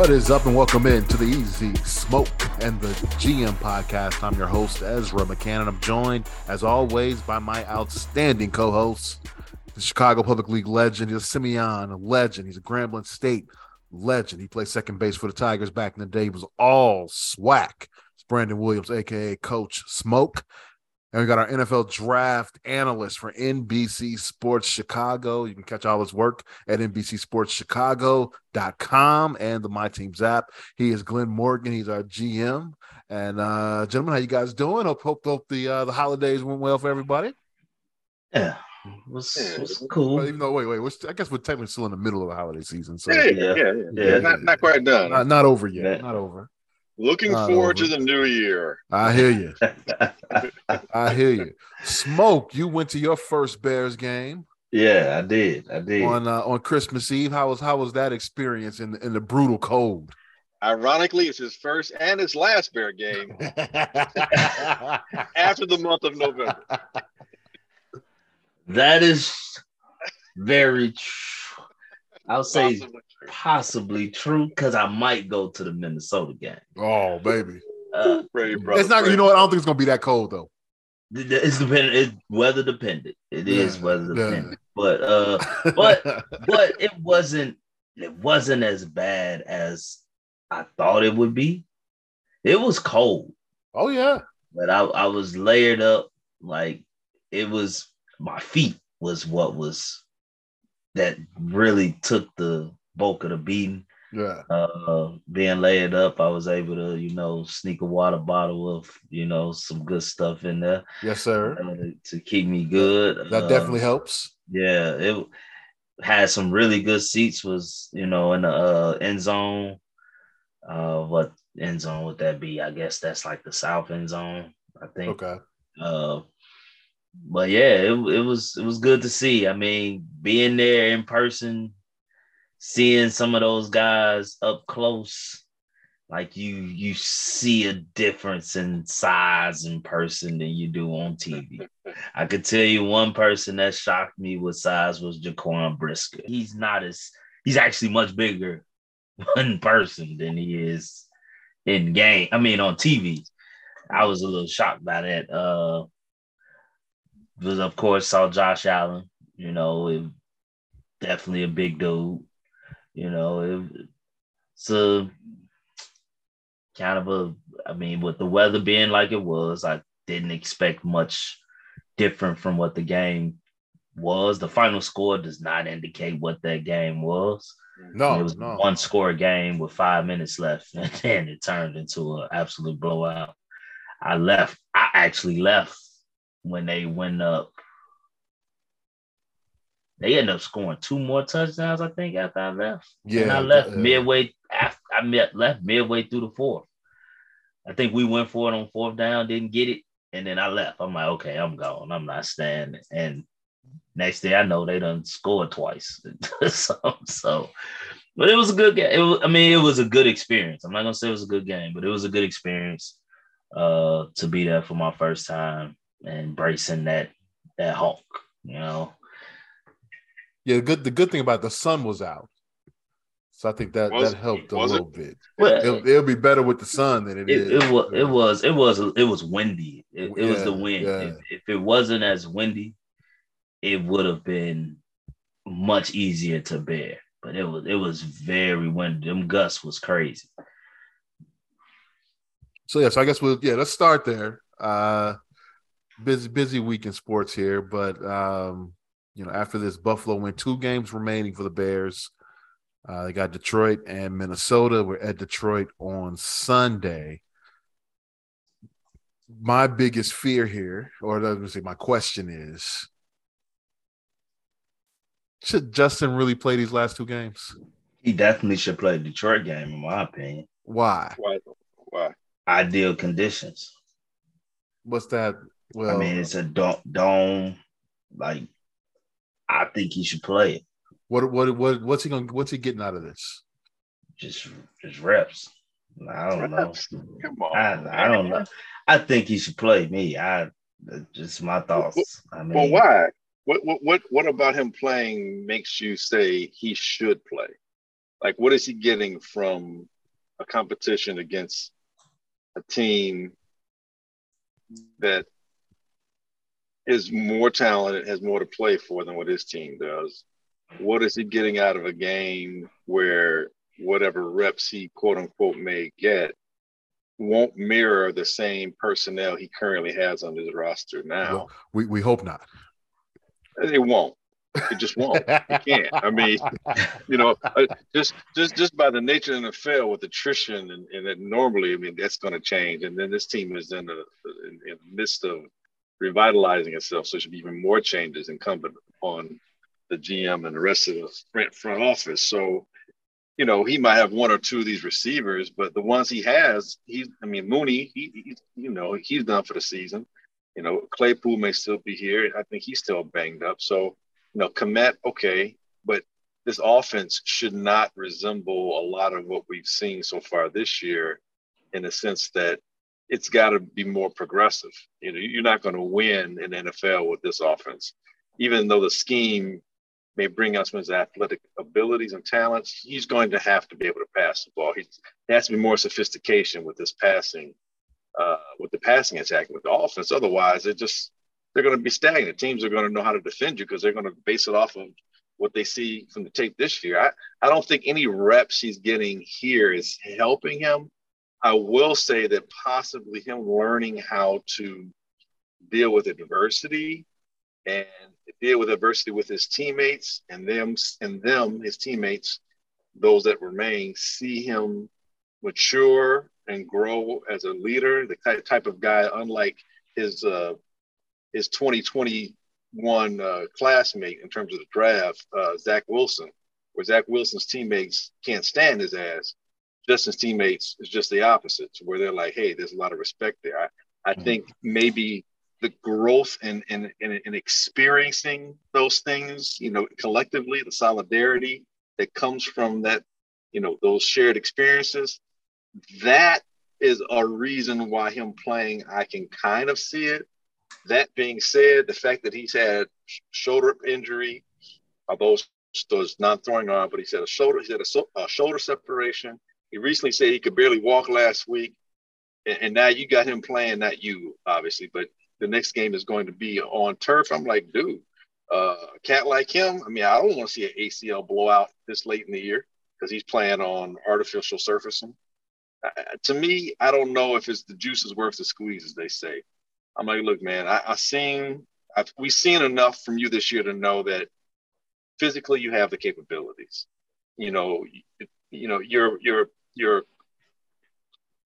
What is up, and welcome in to the Easy Smoke and the GM podcast. I'm your host, Ezra McCann, and I'm joined, as always, by my outstanding co host, the Chicago Public League legend. He's a Simeon, legend. He's a Grambling State legend. He played second base for the Tigers back in the day. He was all SWAC. It's Brandon Williams, aka Coach Smoke. And we got our NFL draft analyst for NBC Sports Chicago. You can catch all his work at NBCSportsChicago.com and the My Teams app. He is Glenn Morgan. He's our GM. And uh, gentlemen, how you guys doing? Hope hope, hope the uh, the holidays went well for everybody. Yeah, it was, it was cool. Well, even though, wait, wait, we're, I guess we're technically still in the middle of the holiday season. So yeah, yeah, yeah, yeah. yeah. Not, not quite done. Not, not over yet. Yeah. Not over. Looking Not forward over. to the new year. I hear you. I hear you. Smoke, you went to your first Bears game. Yeah, I did. I did on uh, on Christmas Eve. How was how was that experience in the, in the brutal cold? Ironically, it's his first and his last Bear game after the month of November. That is very true. I'll say Possibly possibly true because I might go to the Minnesota game. Oh, baby. Uh, Pray, brother, it's not, pray. you know what? I don't think it's going to be that cold, though. It's dependent. It's weather dependent. It yeah, is weather dependent. Yeah. But uh, but but it wasn't. It wasn't as bad as I thought it would be. It was cold. Oh yeah. But I I was layered up like it was. My feet was what was that really took the bulk of the beating. Yeah. Uh, being laid up, I was able to, you know, sneak a water bottle of, you know, some good stuff in there. Yes, sir. Uh, to keep me good. That uh, definitely helps. Yeah, it had some really good seats. Was you know in the uh, end zone. Uh, what end zone would that be? I guess that's like the south end zone. I think. Okay. Uh, but yeah, it, it was it was good to see. I mean, being there in person seeing some of those guys up close, like you you see a difference in size in person than you do on TV. I could tell you one person that shocked me with size was Jaquan Brisker. He's not as he's actually much bigger in person than he is in game. I mean on TV. I was a little shocked by that. Uh was of course saw Josh Allen, you know, it, definitely a big dude. You know, it, it's a kind of a, I mean, with the weather being like it was, I didn't expect much different from what the game was. The final score does not indicate what that game was. No, it was no. one score game with five minutes left, and then it turned into an absolute blowout. I left. I actually left when they went up they ended up scoring two more touchdowns, I think, after I left. Yeah, and I left uh, midway after I met, left midway through the fourth. I think we went for it on fourth down, didn't get it, and then I left. I'm like, okay, I'm gone. I'm not standing. And next day, I know they done scored twice. so, so, but it was a good game. Was, I mean, it was a good experience. I'm not gonna say it was a good game, but it was a good experience uh, to be there for my first time and bracing that that Hulk. You know, yeah, the good the good thing about the sun was out. So I think that was, that helped a little it? bit. Well, it'll, it'll, be better with the sun than it, it is. It was, it was it was it was windy. It, it yeah, was the wind. Yeah. If, if, it wasn't as windy, it would have been much easier to bear. But it was it was very windy. Them gusts was crazy. So yeah, so I guess we'll yeah, let's start there. Uh busy busy week in sports here, but um you know, after this, Buffalo win two games remaining for the Bears. Uh, they got Detroit and Minnesota. We're at Detroit on Sunday. My biggest fear here, or let me say, my question is should Justin really play these last two games? He definitely should play the Detroit game, in my opinion. Why? Why? Why? Ideal conditions. What's that? Well, I mean, it's a dome, like I think he should play it. What what what what's he going what's he getting out of this? Just just reps. I don't reps. know. Come on. I, I don't know. I think he should play me. I just my thoughts. I mean, well, why? What what what what about him playing makes you say he should play? Like, what is he getting from a competition against a team that is more talented, has more to play for than what his team does? What is he getting out of a game where whatever reps he quote unquote may get won't mirror the same personnel he currently has on his roster now? Well, we, we hope not. It won't. It just won't. It can't. I mean, you know, uh, just just just by the nature of the NFL with attrition and, and it normally, I mean, that's going to change. And then this team is in the in, in the midst of revitalizing itself, so there should be even more changes incumbent on the GM and the rest of the front office. So, you know, he might have one or two of these receivers, but the ones he has, he's I mean, Mooney, he, you know, he's done for the season. You know, Claypool may still be here. I think he's still banged up. So you know, Kmet, okay, but this offense should not resemble a lot of what we've seen so far this year in the sense that it's got to be more progressive. You know, you're not going to win in NFL with this offense. Even though the scheme may bring out some his athletic abilities and talents, he's going to have to be able to pass the ball. He's, there has to be more sophistication with this passing, uh, with the passing attack, with the offense. Otherwise, it just they're going to be stagnant. Teams are going to know how to defend you because they're going to base it off of what they see from the tape this year. I, I don't think any reps he's getting here is helping him. I will say that possibly him learning how to deal with adversity and deal with adversity with his teammates and them and them, his teammates, those that remain, see him mature and grow as a leader, the type of guy, unlike his uh, his 2021 uh, classmate in terms of the draft, uh, Zach Wilson, where Zach Wilson's teammates can't stand his ass. Justin's teammates is just the opposite, where they're like, hey, there's a lot of respect there. I, I mm-hmm. think maybe the growth and and and experiencing those things, you know, collectively, the solidarity that comes from that, you know, those shared experiences, that is a reason why him playing, I can kind of see it. That being said, the fact that he's had shoulder injury, although those non-throwing arm, but he's said a shoulder, he had a, a, shoulder separation. He recently said he could barely walk last week, and, and, now you got him playing, not you, obviously, but the next game is going to be on turf. I'm like, dude, uh, a cat like him. I mean, I don't want to see an ACL blowout this late in the year because he's playing on artificial surfacing. Uh, to me, I don't know if it's the juice is worth the squeeze, as they say. I'm like, look, man, I, I seen, I've, we've seen enough from you this year to know that physically you have the capabilities. You know, you, know, you know your your your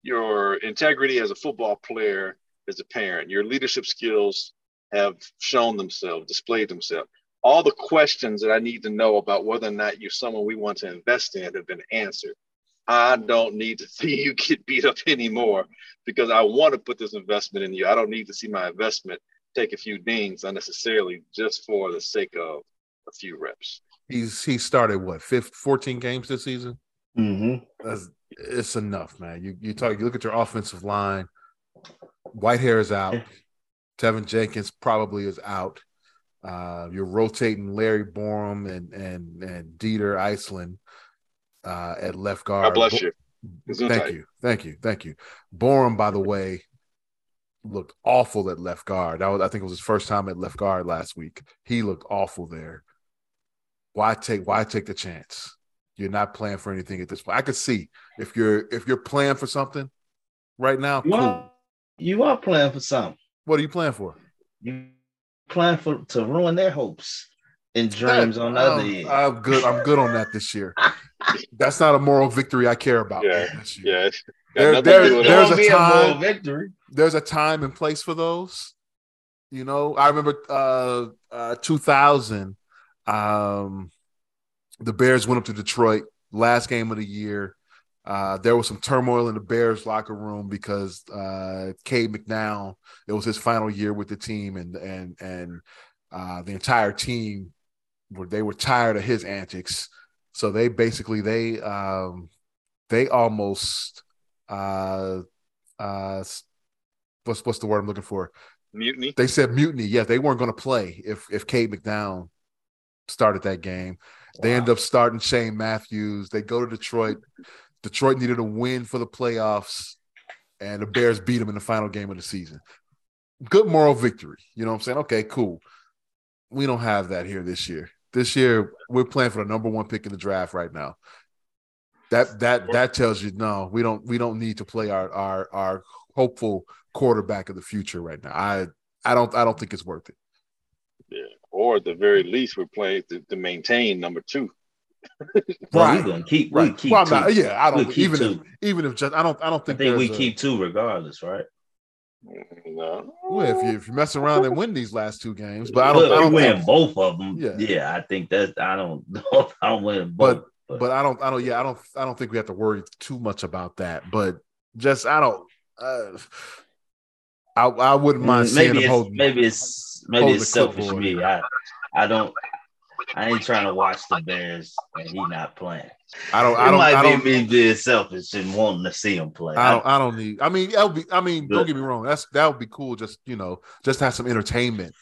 your integrity as a football player, as a parent, your leadership skills have shown themselves, displayed themselves. All the questions that I need to know about whether or not you're someone we want to invest in have been answered. I don't need to see you get beat up anymore because I want to put this investment in you. I don't need to see my investment take a few dings unnecessarily just for the sake of a few reps. He's he started what 15, 14 games this season. Mm-hmm. it's enough, man. You you talk. You look at your offensive line. Whitehair is out. Teven Jenkins probably is out. Uh, you're rotating Larry Borom and and and Dieter Eiselen uh, at left guard. God bless you. Thank you, thank you, thank you. Borom, by the way, looked awful at left guard. That was, I think, it was his first time at left guard last week. He looked awful there. Why take Why take the chance? You're not playing for anything at this point. I could see if you're if you're playing for something right now. You, cool. are, you are playing for something. What are you playing for? You playing for to ruin their hopes and dreams on the other end. I'm good. I'm good on that this year. That's not a moral victory I care about. Yeah, yeah. There, there, there's a time. A victory. There's a time and place for those. You know, I remember uh, uh, 2000. Um, the Bears went up to Detroit last game of the year. Uh, there was some turmoil in the Bears locker room because uh, Cade McNown. It was his final year with the team, and and and uh, the entire team were they were tired of his antics. So they basically they um they almost uh uh what's what's the word I'm looking for? Mutiny. They said mutiny. Yeah, they weren't going to play if if Cade McNown started that game. They end up starting Shane Matthews. They go to Detroit. Detroit needed a win for the playoffs, and the Bears beat them in the final game of the season. Good moral victory. You know what I'm saying? Okay, cool. We don't have that here this year. This year, we're playing for the number one pick in the draft right now. That that that tells you no, we don't we don't need to play our our our hopeful quarterback of the future right now. I I don't I don't think it's worth it. Yeah. Or at the very least, we're playing to, to maintain number two. well, right. we're gonna keep right. we keep well, not, yeah, I don't even two. if even if just I don't I don't think, I think we a, keep two regardless, right? No. Well, if you if you mess around and win these last two games, but I don't, I don't win think, both of them. Yeah. yeah, I think that I don't I don't win both. But, but but I don't I don't yeah I don't I don't think we have to worry too much about that. But just I don't uh, I I wouldn't mind maybe seeing him hold. Maybe it's maybe it's selfish me. I I don't I ain't trying to watch the Bears and he not playing. I don't. I don't. might I don't, be me being selfish and wanting to see him play. I don't. I don't need. I mean, that would be. I mean, don't get me wrong. That's that would be cool. Just you know, just have some entertainment.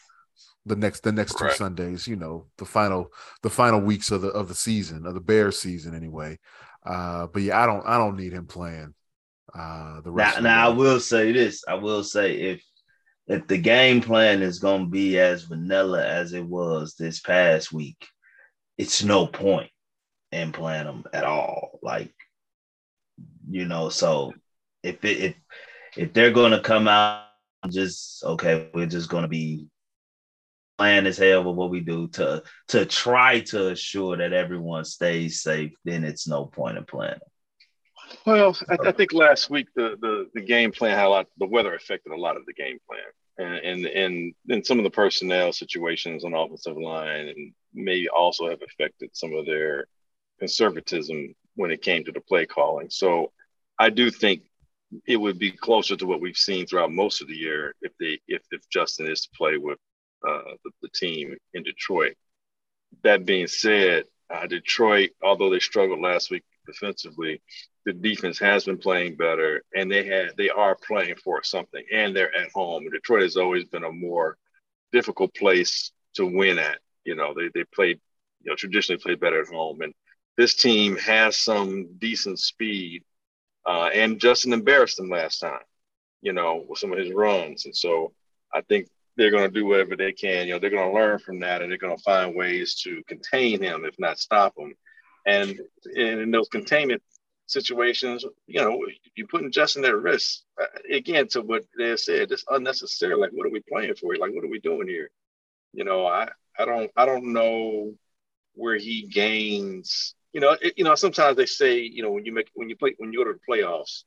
The next, the next two right. Sundays. You know, the final, the final weeks of the of the season of the Bears season. Anyway, uh, but yeah, I don't. I don't need him playing. Uh, the rest. Now, now I will say this. I will say if if the game plan is going to be as vanilla as it was this past week, it's no point in playing them at all. Like, you know, so if it, if if they're going to come out just okay, we're just going to be playing as hell with what we do to to try to assure that everyone stays safe, then it's no point in playing. Well, I, I, think last week the, the the game plan had a lot. The weather affected a lot of the game plan and and and, and some of the personnel situations on offensive line and may also have affected some of their conservatism when it came to the play calling. So I do think it would be closer to what we've seen throughout most of the year if they if, if Justin is to play with uh, the, the, team in Detroit. That being said, uh, Detroit, although they struggled last week defensively, the defense has been playing better, and they had they are playing for something, and they're at home. Detroit has always been a more difficult place to win at. You know, they they played, you know, traditionally played better at home, and this team has some decent speed. Uh, and Justin embarrassed them last time, you know, with some of his runs, and so I think they're going to do whatever they can. You know, they're going to learn from that, and they're going to find ways to contain him, if not stop him. And in those containment situations, you know, you're putting Justin at risk. Uh, again, to what they said, it's unnecessary. Like, what are we playing for? Like, what are we doing here? You know, I, I don't, I don't know where he gains. You know, it, you know, sometimes they say, you know, when you make, when you play, when you go to the playoffs,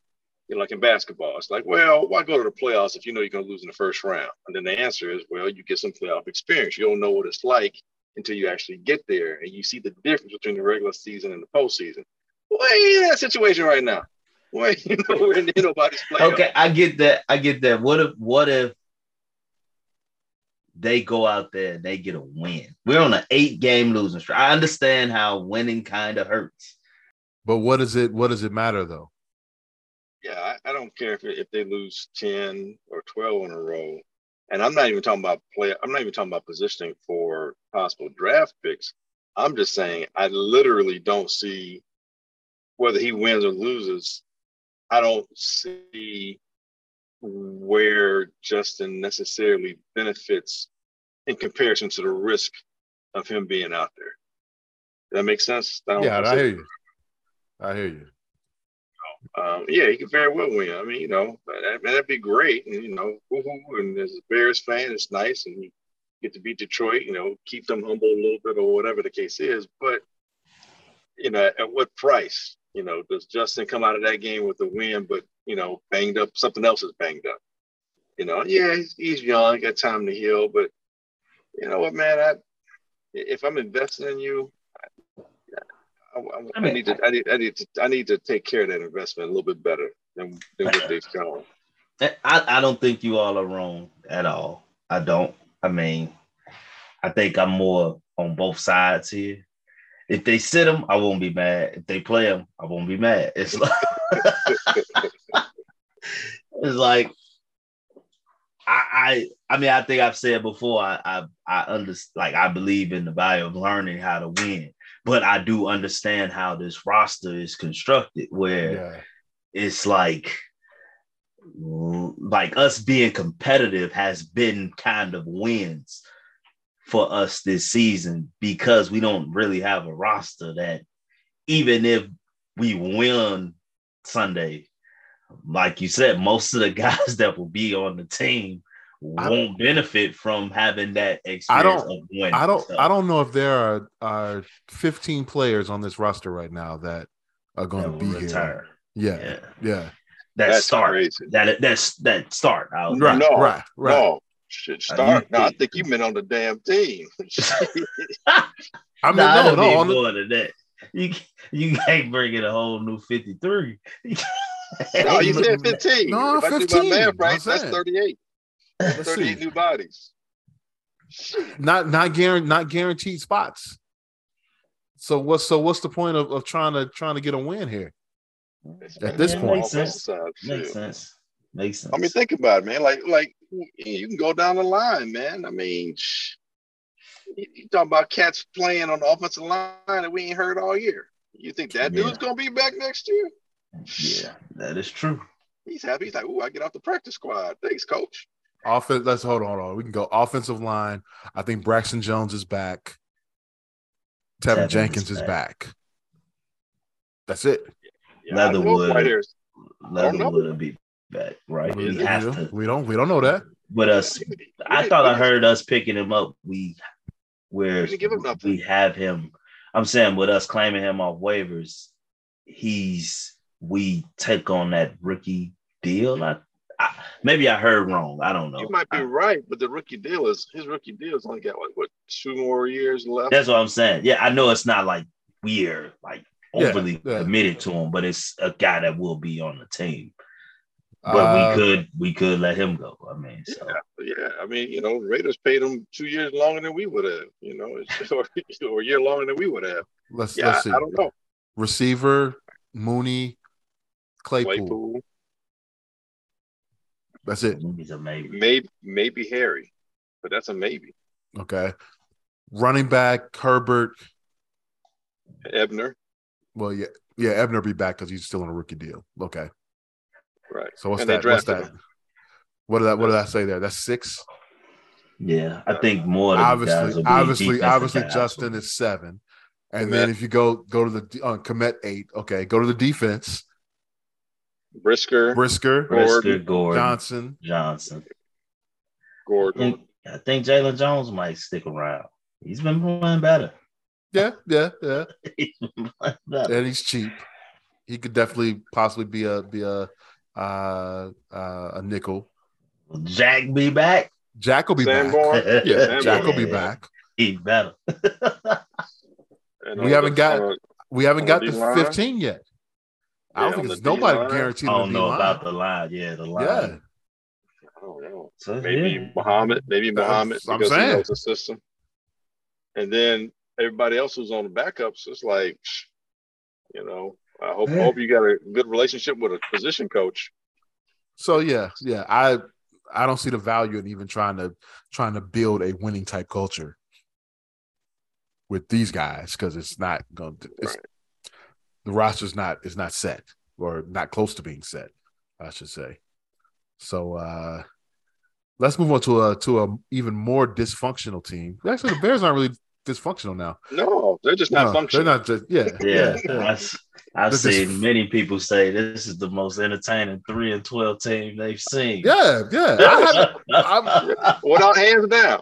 you know, like in basketball, it's like, well, why go to the playoffs if you know you're going to lose in the first round? And then the answer is, well, you get some playoff experience. You don't know what it's like until you actually get there and you see the difference between the regular season and the postseason. Why in that situation right now? Why you know we're in nobody's playing? Okay, I get that. I get that. What if what if they go out there and they get a win? We're on an eight game losing streak. I understand how winning kind of hurts. But what does it what does it matter though? Yeah, I, I don't care if if they lose 10 or 12 in a row. And I'm not even talking about play, I'm not even talking about positioning for possible draft picks. I'm just saying I literally don't see whether he wins or loses, I don't see where Justin necessarily benefits in comparison to the risk of him being out there. Does that make sense? I yeah, I hear you. I hear you. Um, yeah, he could very well win. I mean, you know, that, would be great. And, you know, and as a Bears fan, it's nice. And get to beat Detroit, you know, keep them humble a little bit or whatever the case is. But, you know, at what price? You know, does Justin come out of that game with a win, but you know, banged up? Something else is banged up. You know, yeah, he's, he's young, got time to heal, but you know what, man? I if I'm investing in you, I, I, I, mean, I need to, I need, I need to, I need to take care of that investment a little bit better than, than what they've shown. I, I don't think you all are wrong at all. I don't. I mean, I think I'm more on both sides here. If they sit him, I won't be mad. If they play him, I won't be mad. It's like, it's like I, I I mean I think I've said before I I, I understand like I believe in the value of learning how to win. but I do understand how this roster is constructed, where Yeah. it's like Mm, like us being competitive has been kind of wins for us this season because we don't really have a roster that even if we win Sunday, like you said, most of the guys that will be on the team won't benefit from having that experience I don't- of winning. I don't So, I don't know if there are are 15 players on this roster right now that are going that to be here. Yeah. Yeah. Yeah. That That's start. crazy. That that's that start. I was Right. No, right. Right. No, should start. No, I think- think you meant on the damn team. I mean, Nah, no, it'll no. be On the, more than that. You you can't bring in a whole new 53. no, you said 15. No, if I do 15, my math right, that's saying. 38. let's 38 new bodies. Not not guaranteed not guaranteed spots. So what's so what's the point of, of trying to trying to get a win here? At this point. makes sense. Side, Makes sense. Makes sense. I mean, think about it, man. Like, like you can go down the line, man. I mean, sh- you, you talking about cats playing on the offensive line that we ain't heard all year. You think that Yeah. dude's gonna be back next year? yeah, that is true. He's happy. He's like, "Ooh, I get off the practice squad. Thanks, coach." Offense. Let's hold on, hold on. We can go offensive line. I think Braxton Jones is back. Teven Teven Jenkins is is back. back. That's it. Yeah, Leatherwood. Leatherwood will be back, right? We, We we have don't, to. we don't we don't know that. But us, I thought I heard us picking him up. We where We didn't give him nothing. we have him. I'm saying with us claiming him off waivers, he's we take on that rookie deal. I, I maybe I heard wrong. I don't know. You might be I- right, but the rookie deal is his rookie deal is only got like what two more years left. That's what I'm saying. Yeah, I know it's not like we're like Yeah, overly yeah. committed to him, but it's a guy that will be on the team. But Uh, we could we could let him go. I mean, so Yeah, yeah. I mean, you know, Raiders paid him two years longer than we would have. You know, or, or a year longer than we would have. Let's Yeah, let's see. I don't know. Receiver Mooney, Claypool. Claypool, That's it. he's a maybe. maybe maybe Harry, but that's a maybe. Okay. Running back Herbert. Ebner, Well, yeah, yeah. Ebner be back because he's still on a rookie deal. Okay. right? So what's And that? What's that? him. What did that? What did I say there? That's six. Yeah, I think more of the guys Obviously, will be obviously, obviously, guys. Justin is seven, and Kmet. then if you go go to the uh, Kmet eight, okay, go to the defense. Brisker, Brisker, Brisker, Gordon, Johnson. Johnson. I Gordon. think, I think Jaylon Jones might stick around. He's been playing better. Yeah, yeah, yeah. He's been playing better. And he's cheap. He could definitely possibly be a be a uh, uh, a nickel. Will Jack be back? Jack will be back. Yeah, Sanborn. Jack will be back. He better. We haven't got- on We haven't got the the D-line? 15 yet. I don't think on there's the nobody D-line. guaranteed I don't know D-line. about the line. Yeah, the line. Yeah. I don't know. So, Maybe yeah. Muhammad, maybe That's Muhammad I'm because he saying. knows the system. And then everybody else who's on the backups, it's like, you know, I hope, Yeah. hope you got a good relationship with a position coach. So yeah, yeah. I I don't see the value in even trying to trying to build a winning type culture with these guys because it's not going to it's, the roster's not is not set or not close to being set, I should say. So uh let's move on to a to a even more dysfunctional team. Actually, the Bears aren't really dysfunctional now. No, they're just not No, functioning. They're not just yeah. Yeah, yeah. I've, I've But this- seen many people say this is the most entertaining three and twelve team they've seen. Yeah, yeah. I have, I'm, Without hands down.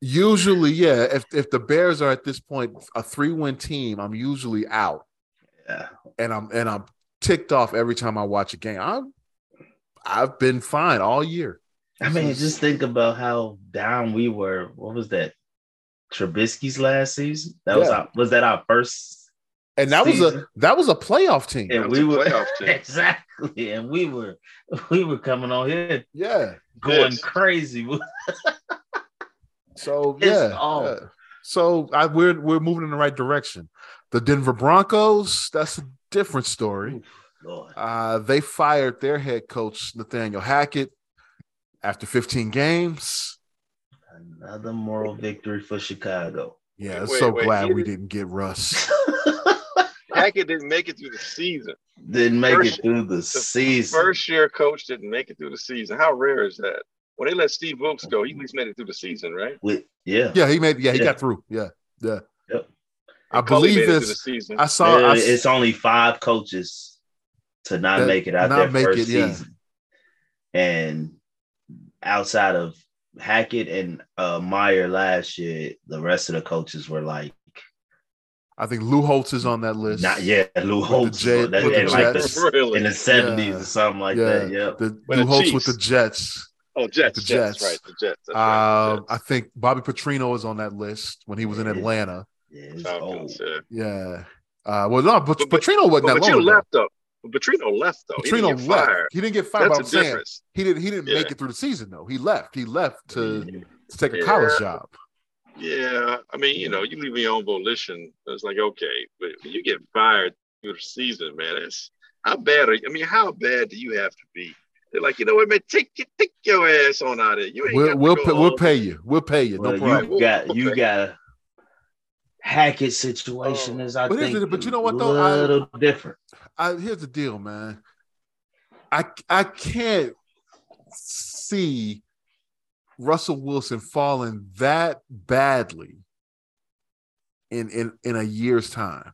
usually, yeah. If if the Bears are at this point a three win team, I'm usually out, yeah. and I'm and I'm ticked off every time I watch a game. I'm I've been fine all year. I mean, just think about how down we were. What was that? Trubisky's last season. That was our, was that our first? And that was a that was a playoff team. And we were playoff team. exactly, and we were we were coming on here Yeah. going Yes. crazy. So yeah. yeah. So I, we're we're moving in the right direction. The Denver Broncos, that's a different story. Lord. Uh, they fired their head coach Nathaniel Hackett after 15 games. Another moral victory for Chicago. Yeah, Wait, so wait, glad we didn't- didn't get Russ. Hackett didn't make it through the season. Didn't make First- it through the, season. First year coach didn't make it through the season. How rare is that? When they let Steve Wilks go, he at least made it through the season, right? With, yeah. Yeah, he made. Yeah, he Yeah. got through. Yeah, yeah. Yep. I believe made it through the this. season. I saw. I, it's only five coaches to not That make it out not their make first it, yeah. season. And outside of Hackett and uh, Meyer last year, the rest of the coaches were like, I think Lou Holtz is on that list. not yet. Lou Holtz Jet- that- the in like the, really? in the 70s Yeah. or something like Yeah. that. Yeah. The With Lou the Holtz with the Jets. oh, Jets, the Jets, Jets. right? The Jets. That's right, the Um, I think Bobby Petrino is on that list when he was in Atlanta. Yeah, Jets. it's Falcons, old. yeah. Yeah. Uh, well, no, but, But- but- Petrino wasn't But that long Petrino ago. left though. But Petrino left though. He Petrino didn't get left. fired. He didn't get fired. But That's I'm the saying difference. he didn't. He didn't make it through the season though. He left. He left to, Yeah. to take a Yeah. college job. Yeah, I mean, you know, you leave your own volition. It's like okay, but you get fired through the season, man, it's how bad are you? I mean, how bad do you have to be? They're like, you know what, man, take take your ass on out of there. You ain't We'll we'll pay, we'll pay you. We'll pay you. Well, no problem. you got you Okay. got a Hackett situation oh. is I But is think it- but you know what, a though? I- little different. I, here's the deal, man. I I can't see Russell Wilson falling that badly in in in a year's time.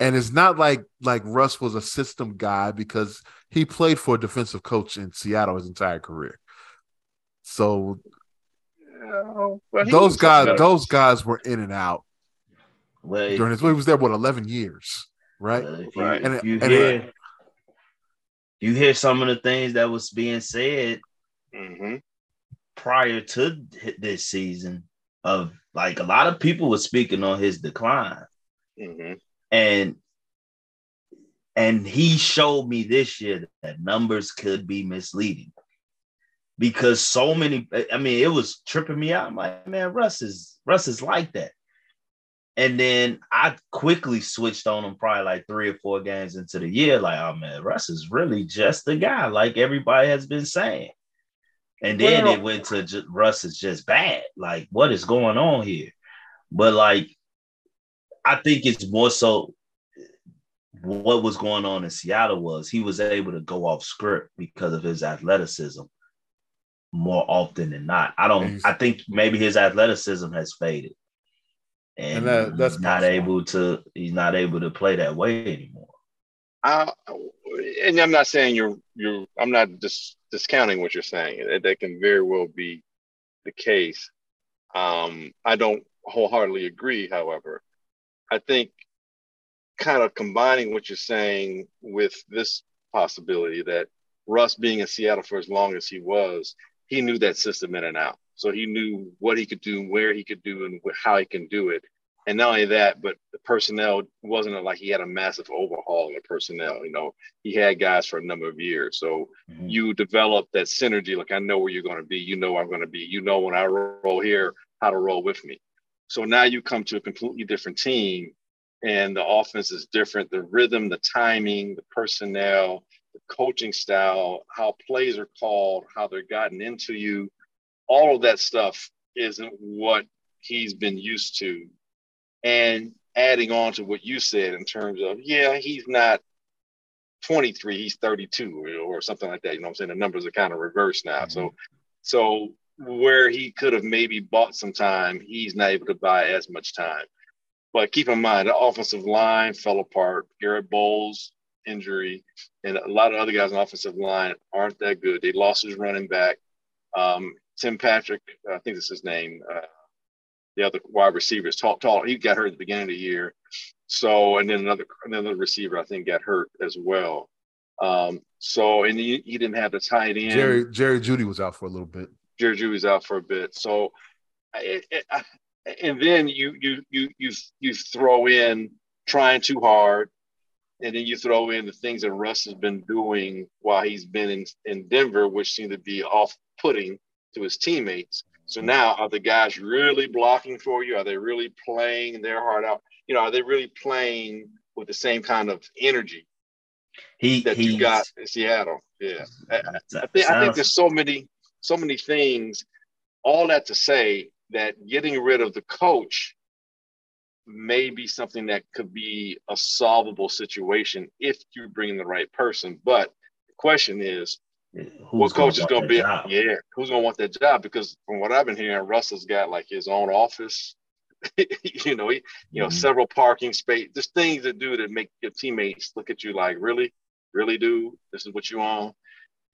And it's not like like Russ was a system guy because he played for a defensive coach in Seattle his entire career. So Yeah, well, those guys, those guys were in and out Well, during his. He was there what eleven years, right? well, if you, Right. And you and hear it- you hear some of the things that was being said Mhm. prior to this season of like a lot of people were speaking on his decline Mhm. and and he showed me this year that numbers could be misleading because so many i mean it was tripping me out I'm like man russ is russ is like that and then i quickly switched on him probably like three or four games into the year. Like oh man russ is really just the guy like everybody has been saying. And then Well- it went to ju- russ is just bad. Like what is going on here? But like I think it's more so what was going on in Seattle was he was able to go off script because of his athleticism more often than not. I don't I think maybe his athleticism has faded. And, And that- that's he's not able to he's not able to play that way anymore. I, and I'm not saying you're you're. I'm not dis, discounting what you're saying. That, that can very well be the case. Um, I don't wholeheartedly agree. However, I think kind of combining what you're saying with this possibility that Russ being in Seattle for as long as he was, he knew that system in and out. So he knew what he could do, where he could do, and how he can do it. And not only that, but the personnel wasn't like he had a massive overhaul in the personnel. You know, he had guys for a number of years. So Mhm. you develop that synergy. Like I know where you're going to be. You know where I'm going to be. You know when I roll here, how to roll with me. So now you come to a completely different team, and the offense is different. The rhythm, the timing, the personnel, the coaching style, how plays are called, how they're gotten into you, all of that stuff isn't what he's been used to. And adding on to what you said in terms of, yeah, he's not 23, he's 32 or, or something like that. You know what I'm saying? The numbers are kind of reversed now. So, mm-hmm. so where he could have maybe bought some time, he's not able to buy as much time. But keep in mind, the offensive line fell apart. Garett Bolles injury, and a lot of other guys on the offensive line aren't that good. They lost his running back. Um, Tim Patrick, I think that's his name. Uh, the other wide receiver is tall, tall. He got hurt at the beginning of the year. So, and then another another receiver I think got hurt as well. Um, so, and he, he didn't have the tight end. Jerry Jerry Jeudy was out for a little bit. Jerry Jeudy was out for a bit. So, it, it, I- and then you you you you you throw in trying too hard, and then you throw in the things that Russ has been doing while he's been in in Denver, which seem to be off-putting to his teammates. So now, are the guys really blocking for you? Are they really playing their heart out? You know, are they really playing with the same kind of energy He that you got in Seattle? Yeah. I, I think, I think there's so many, so many things. All that to say, that getting rid of the coach may be something that could be a solvable situation if you bring the right person. But the question is, what coach is going to be? job? Yeah, who's going to want that job? Because from what I've been hearing, Russell's got like his own office. you know, he, you know, Mhm. several parking space. Just things to do to make your teammates look at you like, really, really, do this is what you own,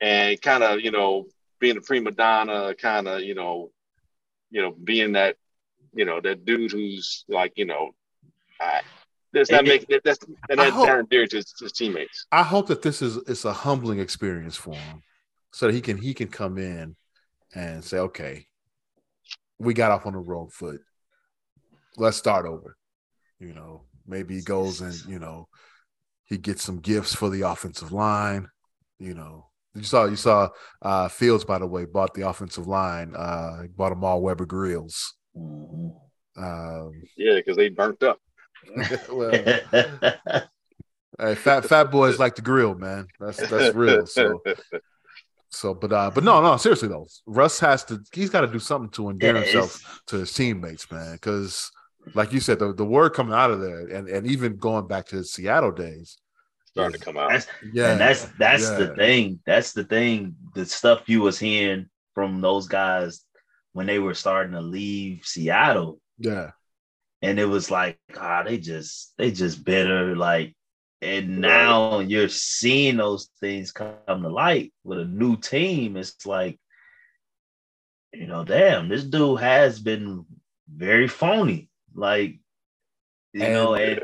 and kind of, you know, being a prima donna, kind of, you know, you know, being that, you know, that dude who's like, you know, I, does that make that, that's and that's hope- down to his, his teammates. I hope that this is it's a humbling experience for him, so that he can he can come in and say, okay, we got off on the wrong foot. Let's start over. You know, maybe he goes and you know he gets some gifts for the offensive line. You know, you saw you saw uh, Fields by the way bought the offensive line. Uh, he bought them all Weber grills. Mhm. Um, Yeah, because they burnt up. well, hey, fat fat boys like to grill, man. That's that's real. So. So, but uh, but no, no, seriously though, Russ has to. He's got to do something to endear Yeah, himself to his teammates, man. Because, like you said, the, the word coming out of there, and and even going back to his Seattle days, starting to come out. That's yeah, and that's that's the thing. That's the thing. The stuff you was hearing from those guys when they were starting to leave Seattle, yeah, and it was like, God, they just they just bitter. Like, and now you're seeing those things come to light with a new team. It's like, you know, damn, this dude has been very phony. Like, you And- know, and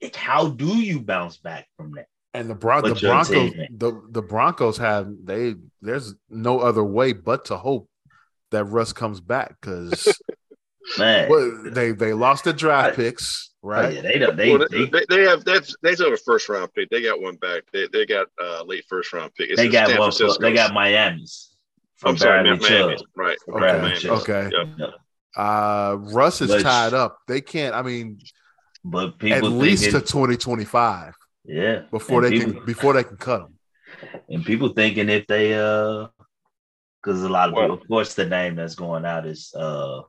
it, how do you bounce back from that? and the Bron- the Broncos, the the Broncos have they. There's no other way but to hope that Russ comes back because Man, they they lost their draft I- picks, Oh, right? yeah, they don't. They, well, they, they, they have that's they have a first round pick. They got one back. They, they got uh late first round pick. It's they got San one. They got Miami's from I'm sorry, Bradley Miami. Right. For Okay, Bradley okay. Yeah. Yeah. Uh, Russ is But- tied up. They can't. I mean, But at people least to 2025 yeah, before and they people, can before they can cut them. and people thinking if they uh, because a lot of Well- people, of course, the name that's going out is uh,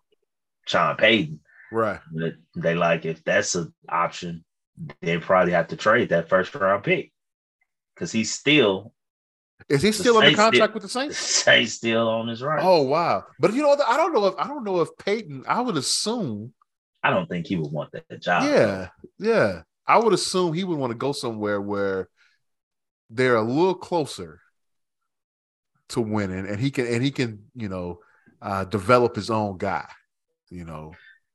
Sean Payton. Right. But they like if that's an option, they probably have to trade that first round pick because he's still Is he still under contract did- with the Saints? he's still on his right. Oh wow! But you know. I don't know if I don't know if Payton. I would assume. I don't think he would want that job. Yeah, yeah. I would assume he would want to go somewhere where they're a little closer to winning, and he can and he can you know uh, develop his own guy. You know,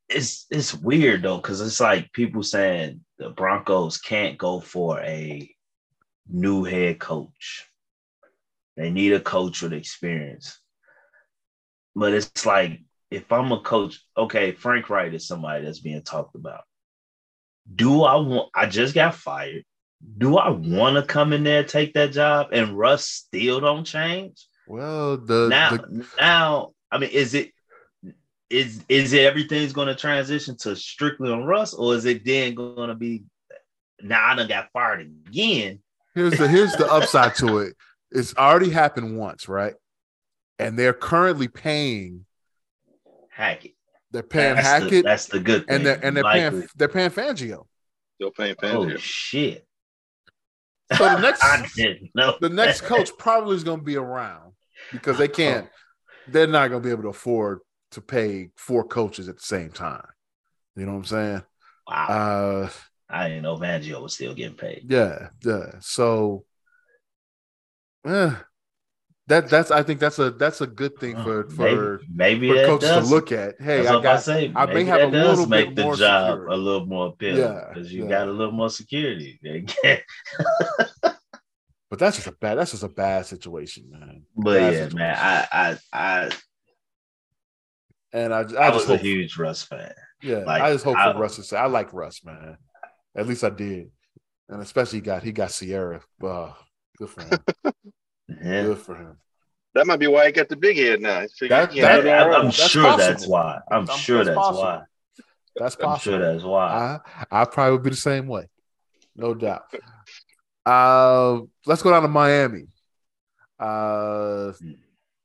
it's it's weird though because it's like people saying the Broncos can't go for a new head coach. They need a coach with experience. But it's like if I'm a coach, okay, Frank Reich is somebody that's being talked about. Do I want? I just got fired. Do I want to come in there take that job and Russ still don't change? well the, now, the now, I mean, is it is is it everything's going to transition to strictly on Russ, or is it then going to be now I done got fired again? here's the here's the upside to it. It's already happened once, right? And they're currently paying. Hackett. They're paying that's Hackett, The, that's the good thing. and they're and they're Likely. paying they're paying Fangio. Still paying Fangio. Oh shit! So the next I didn't know the next coach probably is going to be around because they can't. They're not going to be able to afford to pay four coaches at the same time. You know what I'm saying? Wow, Uh, I didn't know Fangio was still getting paid. yeah, yeah. So, eh, that that's I think that's a that's a good thing for for maybe, maybe for coaches does, to look at. Hey, That's I got I say. I may have a little make bit the more job secure. a little more appealing Yeah, because you yeah. got a little more security. but that's just a bad that's just a bad situation, man. but Bad yeah, situation. man, I I I and I I, I, just was a hope, huge Russ fan. yeah, like, I just hope I- for Russ to say I like Russ, man. At least I did, and especially he got he got Ciara. Uh, good for him. Yeah. Good for him. That might be why he got the big head now. He figured That- that- had it I'm. That's sure possible. that's why. I'm, I'm- sure that's that's, why. That's I'm possible. sure that's why. I I probably would be the same way, no doubt. Uh, let's go down to Miami. Uh,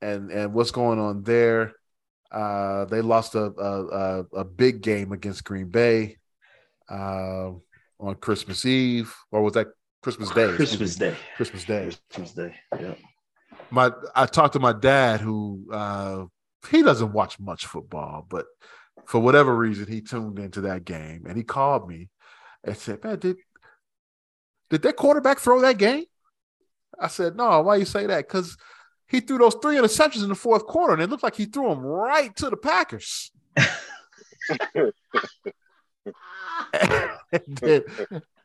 and and what's going on there? Uh, they lost a, a, a, big game against Green Bay uh, on Christmas Eve, or was that Christmas Day? Christmas Day. Christmas Day. Christmas Day. Yeah. My I talked to my dad, who uh, he doesn't watch much football, but for whatever reason, he tuned into that game and he called me and said, "Man, did did that quarterback throw that game?" I said, "No. Why you say that? Because." He threw those three interceptions in the fourth quarter, and it looked like he threw them right to the Packers. and, then,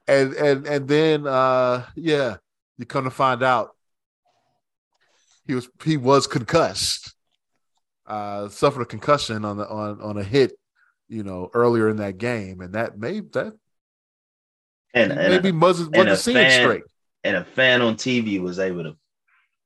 and and and then uh yeah, you come to find out he was he was concussed. Uh suffered a concussion on the on on a hit, you know, earlier in that game, and that may that and, and maybe wasn't wasn't seeing fan, straight. And a fan on TV was able to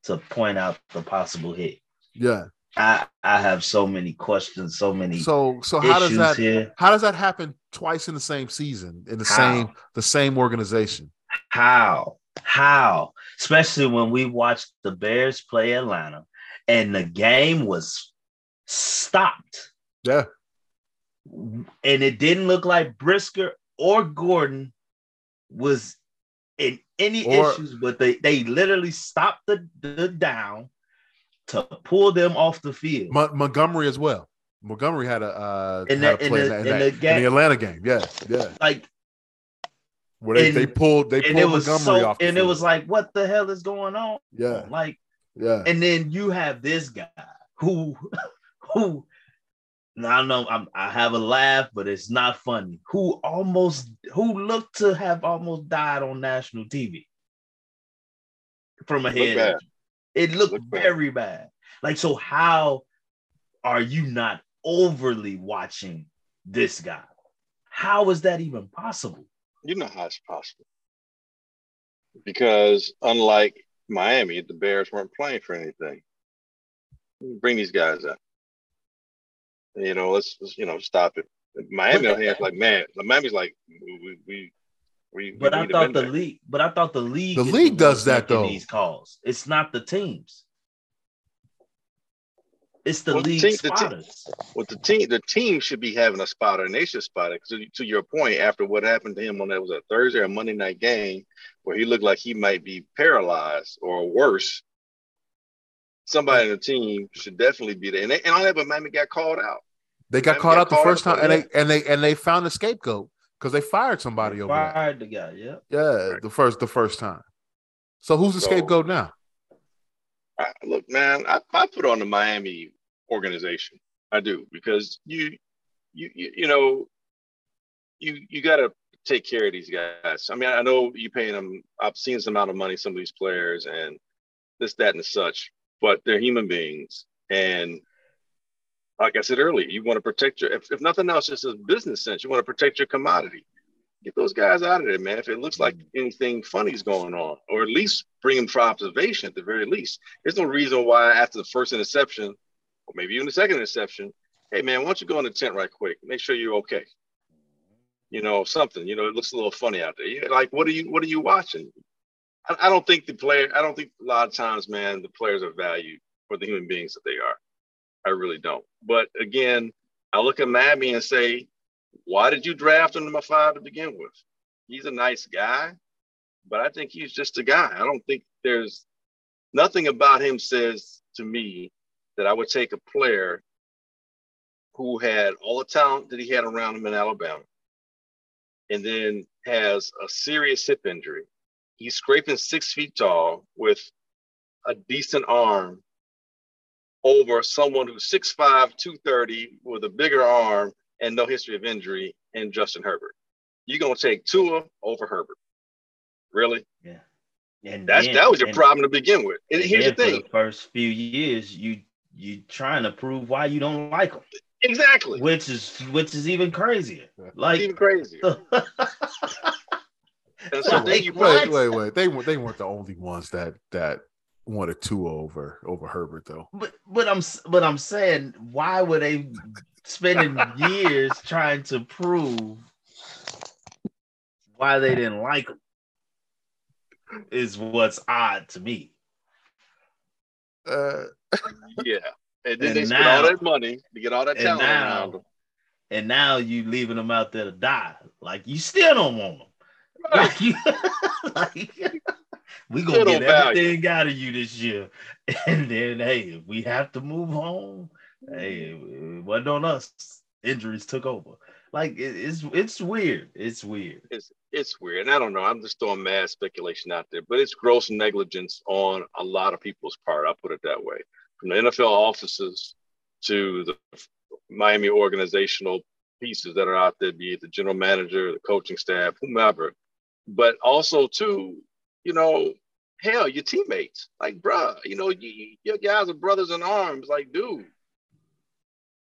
to point out the possible hit. Yeah. I I have so many questions, so many so so how does that here. how does that happen twice in the same season in the How? same the same organization? How? How? Especially when we watched the Bears play Atlanta and the game was stopped. Yeah. And it didn't look like Brisker or Gordon was in any Or- issues, but they, they literally stopped the, the down to pull them off the field. Mon- Montgomery as well. Montgomery had a uh In had the- a play in the- that- in the in the Atlanta game. Yeah, yeah. like Where they, And- they pulled they pulled Montgomery so off. the and it was like, what the hell is going on? yeah, Like yeah. And then you have this guy who, who, I don't know I'm, I have a laugh, but it's not funny. Who almost, who looked to have almost died on national TV from a head. It looked Looked bad. very bad. Like, so how are you not overly watching this guy? How is that even possible? You know how it's possible. Because unlike Miami, the Bears weren't playing for anything. Bring these guys up. You know, let's, let's, you know stop it. Miami on here is like, man, the Miami's like, we we we. But we I thought the there. league, but I thought the league, The league one does that, making though. These calls, it's not the teams. It's the Well, the league team- the team- spotters. Well, the team, the team should be having a spotter, and they should spot it. 'Cause To, to your point, after what happened to him on that was a Thursday or Monday night game, where he looked like he might be paralyzed or worse, somebody in the team should definitely be there. And, they, and all that, but Miami got called out. They got Miami caught got out the called first out, time, and they and they and they found a scapegoat because they fired somebody over that. Fired the guy. Yeah. Yeah, the first the first time. So who's the So- scapegoat now? I, look, man, I, I put on the Miami organization. I do because you, you, you, you know, you you got to take care of these guys. I mean, I know you paying them. I've seen some amount of money some of these players and this, that, and such, but they're human beings. And like I said earlier, you want to protect your. If, if nothing else, just a business sense, you want to protect your commodity. Get those guys out of there, man. If it looks like anything funny is going on, or at least bring them for observation at the very least. There's no reason why after the first interception, or maybe even the second interception, hey man, why don't you go in the tent right quick? Make sure you're okay. You know, something. You know, it looks a little funny out there. Like what are you what are you watching? I, don't think the player I don't think a lot of times, man, the players are valued for the human beings that they are. I really don't. But again, I look at Miami and say, why did you draft him to my five to begin with? He's a nice guy, but I think he's just a guy. I don't think there's nothing about him says to me that I would take a player who had all the talent that he had around him in Alabama and then has a serious hip injury. He's scraping six feet tall with a decent arm over someone who's 6'5, 230 with a bigger arm and no history of injury in Justin Herbert. You're gonna take Tua over Herbert. Really? Yeah. And That's then- that was your and- problem to begin with. And and here's the thing. the first few years, you you trying to prove why you don't like him, Exactly. which is which is even crazier. It's Like even crazy. And so Like, then you Wait, wait, wait. They weren't they weren't the only ones that that wanted Tua over over Herbert though. But but I'm but I'm saying why were they spending years trying to prove why they didn't like him? Is what's odd to me. Uh, yeah. And then and they spend all that money to get all that talent now, around them. And now you leaving them out there to die. Like you still don't want them. Right. You, like, we gonna get everything value. out of you this year. And then hey, if we have to move home, hey, it wasn't on us. Injuries took over. Like it, it's it's weird. It's weird. It's it's weird. And I don't know. I'm just throwing mad speculation out there, but it's gross negligence on a lot of people's part. I'll put it that way. From the NFL offices to the Miami organizational pieces that are out there, be it the general manager, the coaching staff, whomever. But also too, you know, hell, your teammates. Like, bruh, you know, you, your guys are brothers in arms. Like, dude,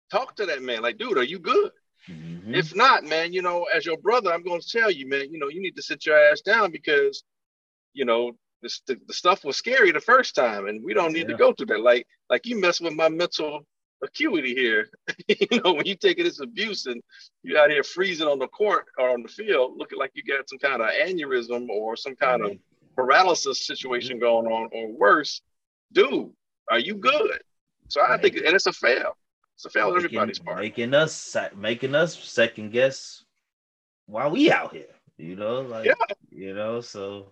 talk to that man. Like, dude, are you good? Mm-hmm. If not, man, you know, as your brother, I'm going to tell you, man, you know, you need to sit your ass down because, you know, this, the, the stuff was scary the first time, and we don't need yeah. to go through that. Like, like you mess with my mental acuity here. you know, when you take this abuse and you're out here freezing on the court or on the field, looking like you got some kind of aneurysm or some kind of paralysis situation going on, or worse, dude, are you good? So I think, and it's a fail. It's a fail on everybody's part. Making us making us second guess while we out here. You know, like yeah. you know, so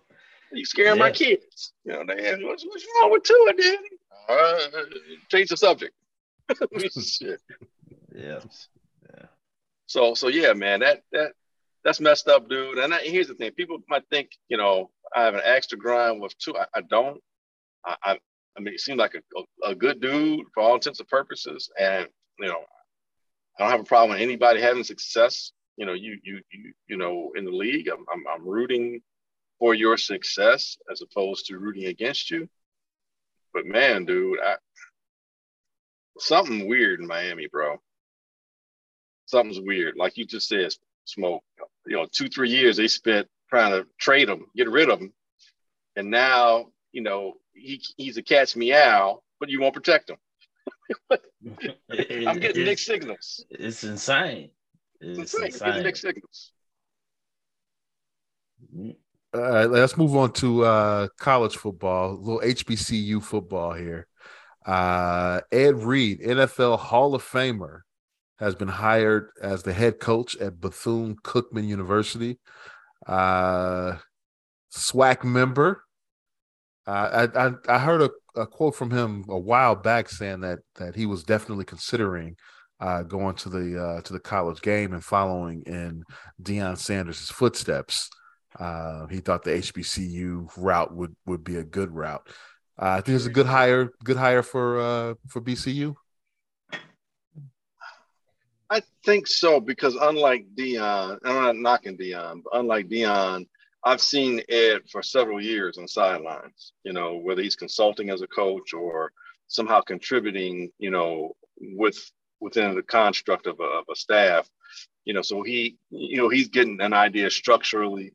you scaring yeah. my kids. You know, man, what's, what's wrong with Tua, Daddy? Uh, change the subject. Shit. Yeah. Yeah. So so yeah, man, that that that's messed up, dude. And, I, here's the thing: people might think, you know, I have an extra grind with Tua. I, I don't. I, I, I mean, he seemed like a, a, a, good dude for all intents and purposes, and you know, I don't have a problem with anybody having success. You know, you you you you know, in the league, I'm I'm, I'm rooting for your success as opposed to rooting against you. But man, dude, I, something weird in Miami, bro. Something's weird. Like you just said, smoke. You know, two three years they spent trying to trade him, get rid of him, and now you know he he's a catch meow, but you won't protect him. I'm getting mixed signals. It's insane. It's, it's insane. insane. mixed signals. All right, let's move on to uh, college football, a little HBCU football here. Uh, Ed Reed, NFL Hall of Famer, has been hired as the head coach at Bethune Cookman University. Uh, SWAC member. Uh, I, I, I heard a, a, quote from him a while back saying that that he was definitely considering uh, going to the uh, to the college game and following in Deion Sanders' footsteps. Uh, he thought the HBCU route would would be a good route. Uh, I think it's a good hire, good hire for uh, for BCU. I think so because unlike Deion, I'm not knocking Deion, but unlike Deion, I've seen Ed for several years on sidelines. You know, whether he's consulting as a coach or somehow contributing, you know, with within the construct of a, of a staff. You know, so he, you know, he's getting an idea structurally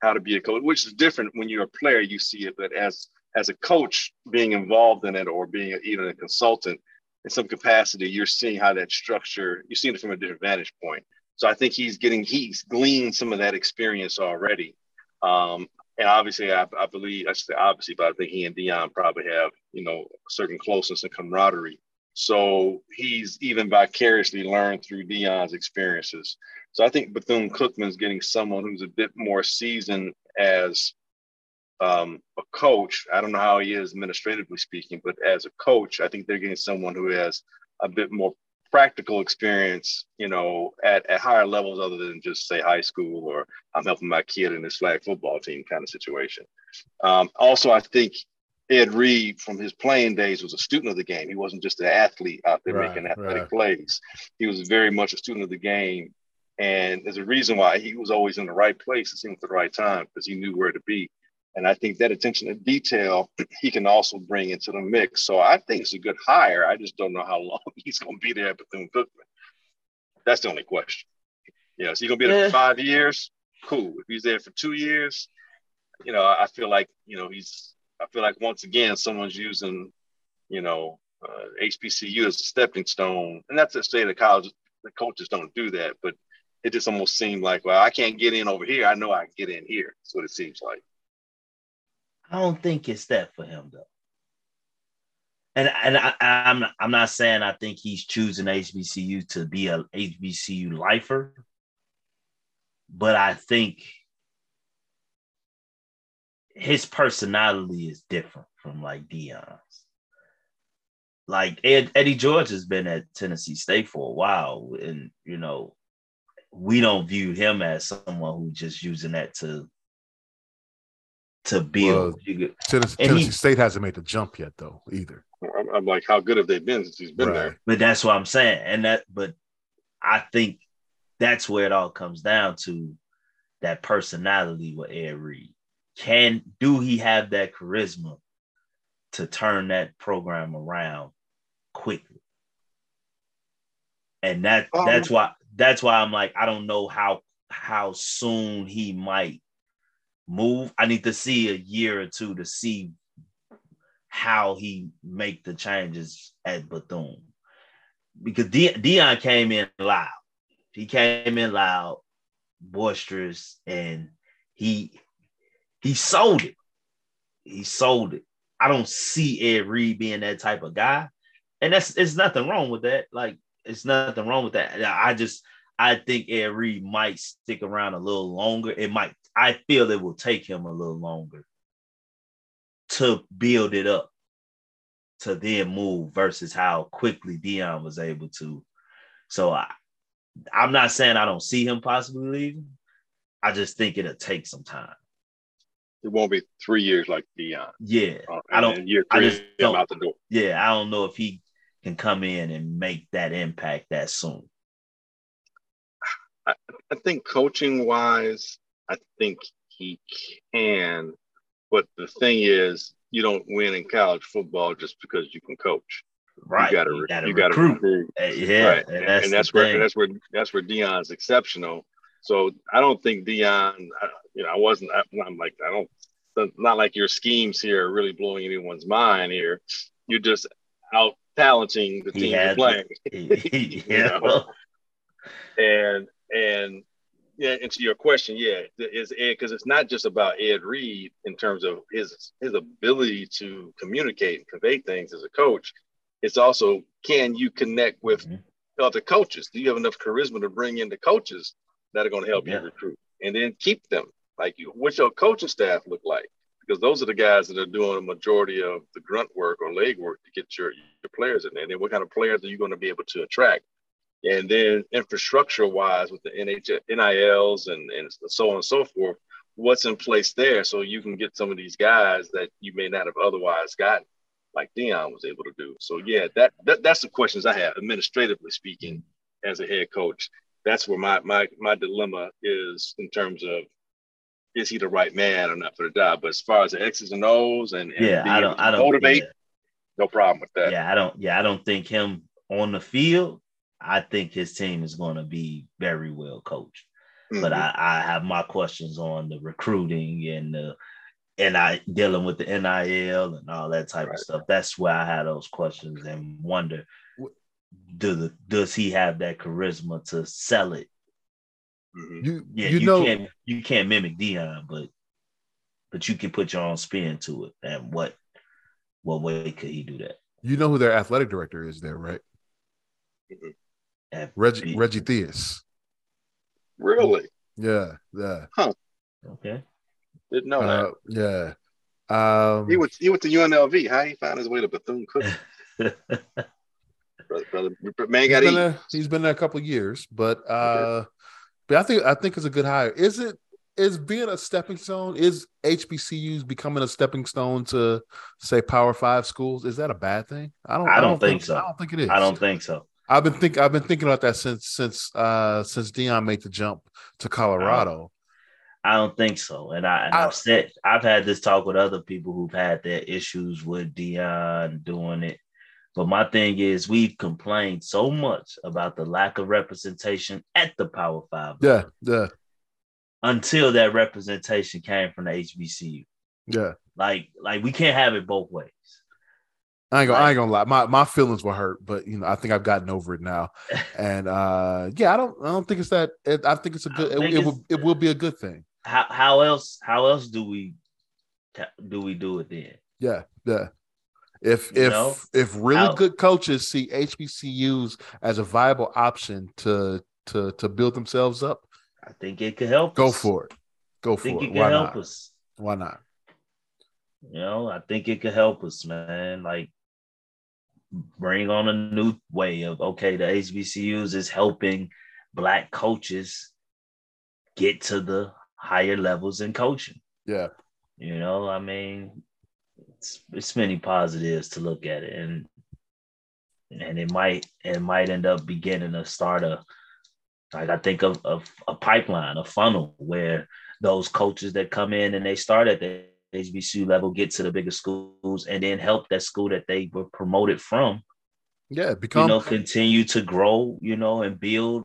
how to be a coach, which is different when you're a player. You see it, but as as a coach being involved in it or being even a consultant in some capacity, you're seeing how that structure, you're seeing it from a different vantage point. So I think he's getting, he's gleaned some of that experience already. Um, and obviously, I, I believe, I say obviously, but I think he and Deion probably have, you know, certain closeness and camaraderie. So he's even vicariously learned through Deion's experiences. So I think Bethune Cookman's getting someone who's a bit more seasoned as um, a coach, I don't know how he is administratively speaking, but as a coach, I think they're getting someone who has a bit more practical experience, you know, at, at higher levels other than just say high school or I'm helping my kid in this flag football team kind of situation. Um, also, I think Ed Reed from his playing days was a student of the game. He wasn't just an athlete out there right, making athletic right. plays. He was very much a student of the game. And there's a reason why he was always in the right place, it seemed at the right time, because he knew where to be. And I think that attention to detail he can also bring into the mix. So I think it's a good hire. I just don't know how long he's going to be there at Bethune Cookman. That's the only question. Yeah, so he's going to be there yeah. for five years. Cool. If he's there for two years, you know, I feel like, you know, he's, I feel like once again, someone's using, you know, uh, HBCU as a stepping stone. And that's to say the college, the coaches don't do that, but it just almost seemed like, well, I can't get in over here. I know I can get in here. That's what it seems like. I don't think it's that for him though. and and I, I'm I'm not saying I think he's choosing HBCU to be a HBCU lifer, but I think his personality is different from like Deion's. Like Ed, Eddie George has been at Tennessee State for a while, and you know, we don't view him as someone who's just using that to to build. Well, Tennessee, Tennessee he, State hasn't made the jump yet, though, either. I'm, I'm, like, how good have they been since he's been right. there? But that's what I'm saying, and that, but I think that's where it all comes down to that personality with Ed Reed. Can do he have that charisma to turn that program around quickly? And that um, that's why that's why I'm like I don't know how how soon he might move. I need to see a year or two to see how he make the changes at Bethune. Because De- Deion came in loud. He came in loud, boisterous, and he he sold it. He sold it. I don't see Ed Reed being that type of guy. And that's it's nothing wrong with that. Like it's nothing wrong with that. I just I think Ed Reed might stick around a little longer. It might, I feel it will take him a little longer to build it up to then move versus how quickly Deion was able to. So I, I'm not saying I don't see him possibly leaving. I just think it'll take some time. It won't be three years like Deion. Yeah, uh, I don't. Year three, I just don't, out the door. Yeah, I don't know if he can come in and make that impact that soon. I, I think coaching wise, I think he can. But the thing is, you don't win in college football just because you can coach. Right. You got to you got to recruit. Uh, yeah, right. and, that's, and that's where thing. that's where that's where Deion's exceptional. So I don't think Deion. You know, I wasn't. I, am like I don't. Not like your schemes here are really blowing anyone's mind here. You're just out talenting the team you're playing. yeah. you know? And and yeah, and to your question, yeah, is Ed because it's not just about Ed Reed in terms of his his ability to communicate and convey things as a coach. It's also can you connect with mm-hmm. other coaches? Do you have enough charisma to bring in the coaches that are going to help yeah. you recruit and then keep them? Like, what's your coaching staff look like? Because those are the guys that are doing a majority of the grunt work or leg work to get your, your players in there. And then what kind of players are you going to be able to attract? And then infrastructure wise with the NH, NILs and, and so on and so forth, what's in place there so you can get some of these guys that you may not have otherwise gotten, like Deion was able to do. So yeah, that, that that's the questions I have, administratively speaking, as a head coach. That's where my my my dilemma is in terms of is he the right man or not for the job? But as far as the X's and O's and, and yeah, I don't, I don't motivate, yeah. no problem with that. Yeah, I don't. Yeah, I don't think him on the field I think his team is going to be very well coached. Mm-hmm. But I, I have my questions on the recruiting and the and I dealing with the NIL and all that type right. of stuff. That's where I had those questions and wonder do the, does he have that charisma to sell it? Mm-hmm. You, yeah, you, you know, can't you can't mimic Deion, but but you can put your own spin to it. And what what way could he do that? You know who their athletic director is there, right? Reggie Reggie Theus. Really? Yeah, yeah. Huh. Okay. Didn't know uh, that. Yeah. Um, he went he went to UNLV. How he found his way to Bethune Cookman? brother, brother, man got he's been, there, he's been there a couple years, but uh, okay. but I think I think it's a good hire. Is it is being a stepping stone? Is HBCUs becoming a stepping stone to say Power Five schools? Is that a bad thing? I don't. I don't, I don't think, think so. I don't think it is. I don't think so. I've been think I've been thinking about that since since uh since Deion made the jump to Colorado. I don't think so. And I and I, have said I've had this talk with other people who've had their issues with Deion doing it. But my thing is we've complained so much about the lack of representation at the Power Five. Yeah, yeah. Until that representation came from the HBCU. Yeah. Like like we can't have it both ways. I ain't gonna, I ain't gonna lie. My my feelings were hurt, but you know, I think I've gotten over it now. And uh yeah, I don't I don't think it's that. It, I think it's a good. It, it will it will be a good thing. How how else how else do we do we do it then? Yeah, yeah. If You if know? if really How- good coaches see HBCUs as a viable option to to to build themselves up, I think it could help. go us. for it. Go I for think it. it could Why help not? us. Why not? You know, I think it could help us, man. Like bring on a new way of okay, the HBCUs is helping black coaches get to the higher levels in coaching. Yeah. You know, I mean, it's it's many positives to look at it, and and it might it might end up beginning to start a like I think of, of a pipeline, a funnel where those coaches that come in and they start at the HBCU level get to the bigger schools and then help that school that they were promoted from, Yeah. Become you know, continue to grow, you know, and build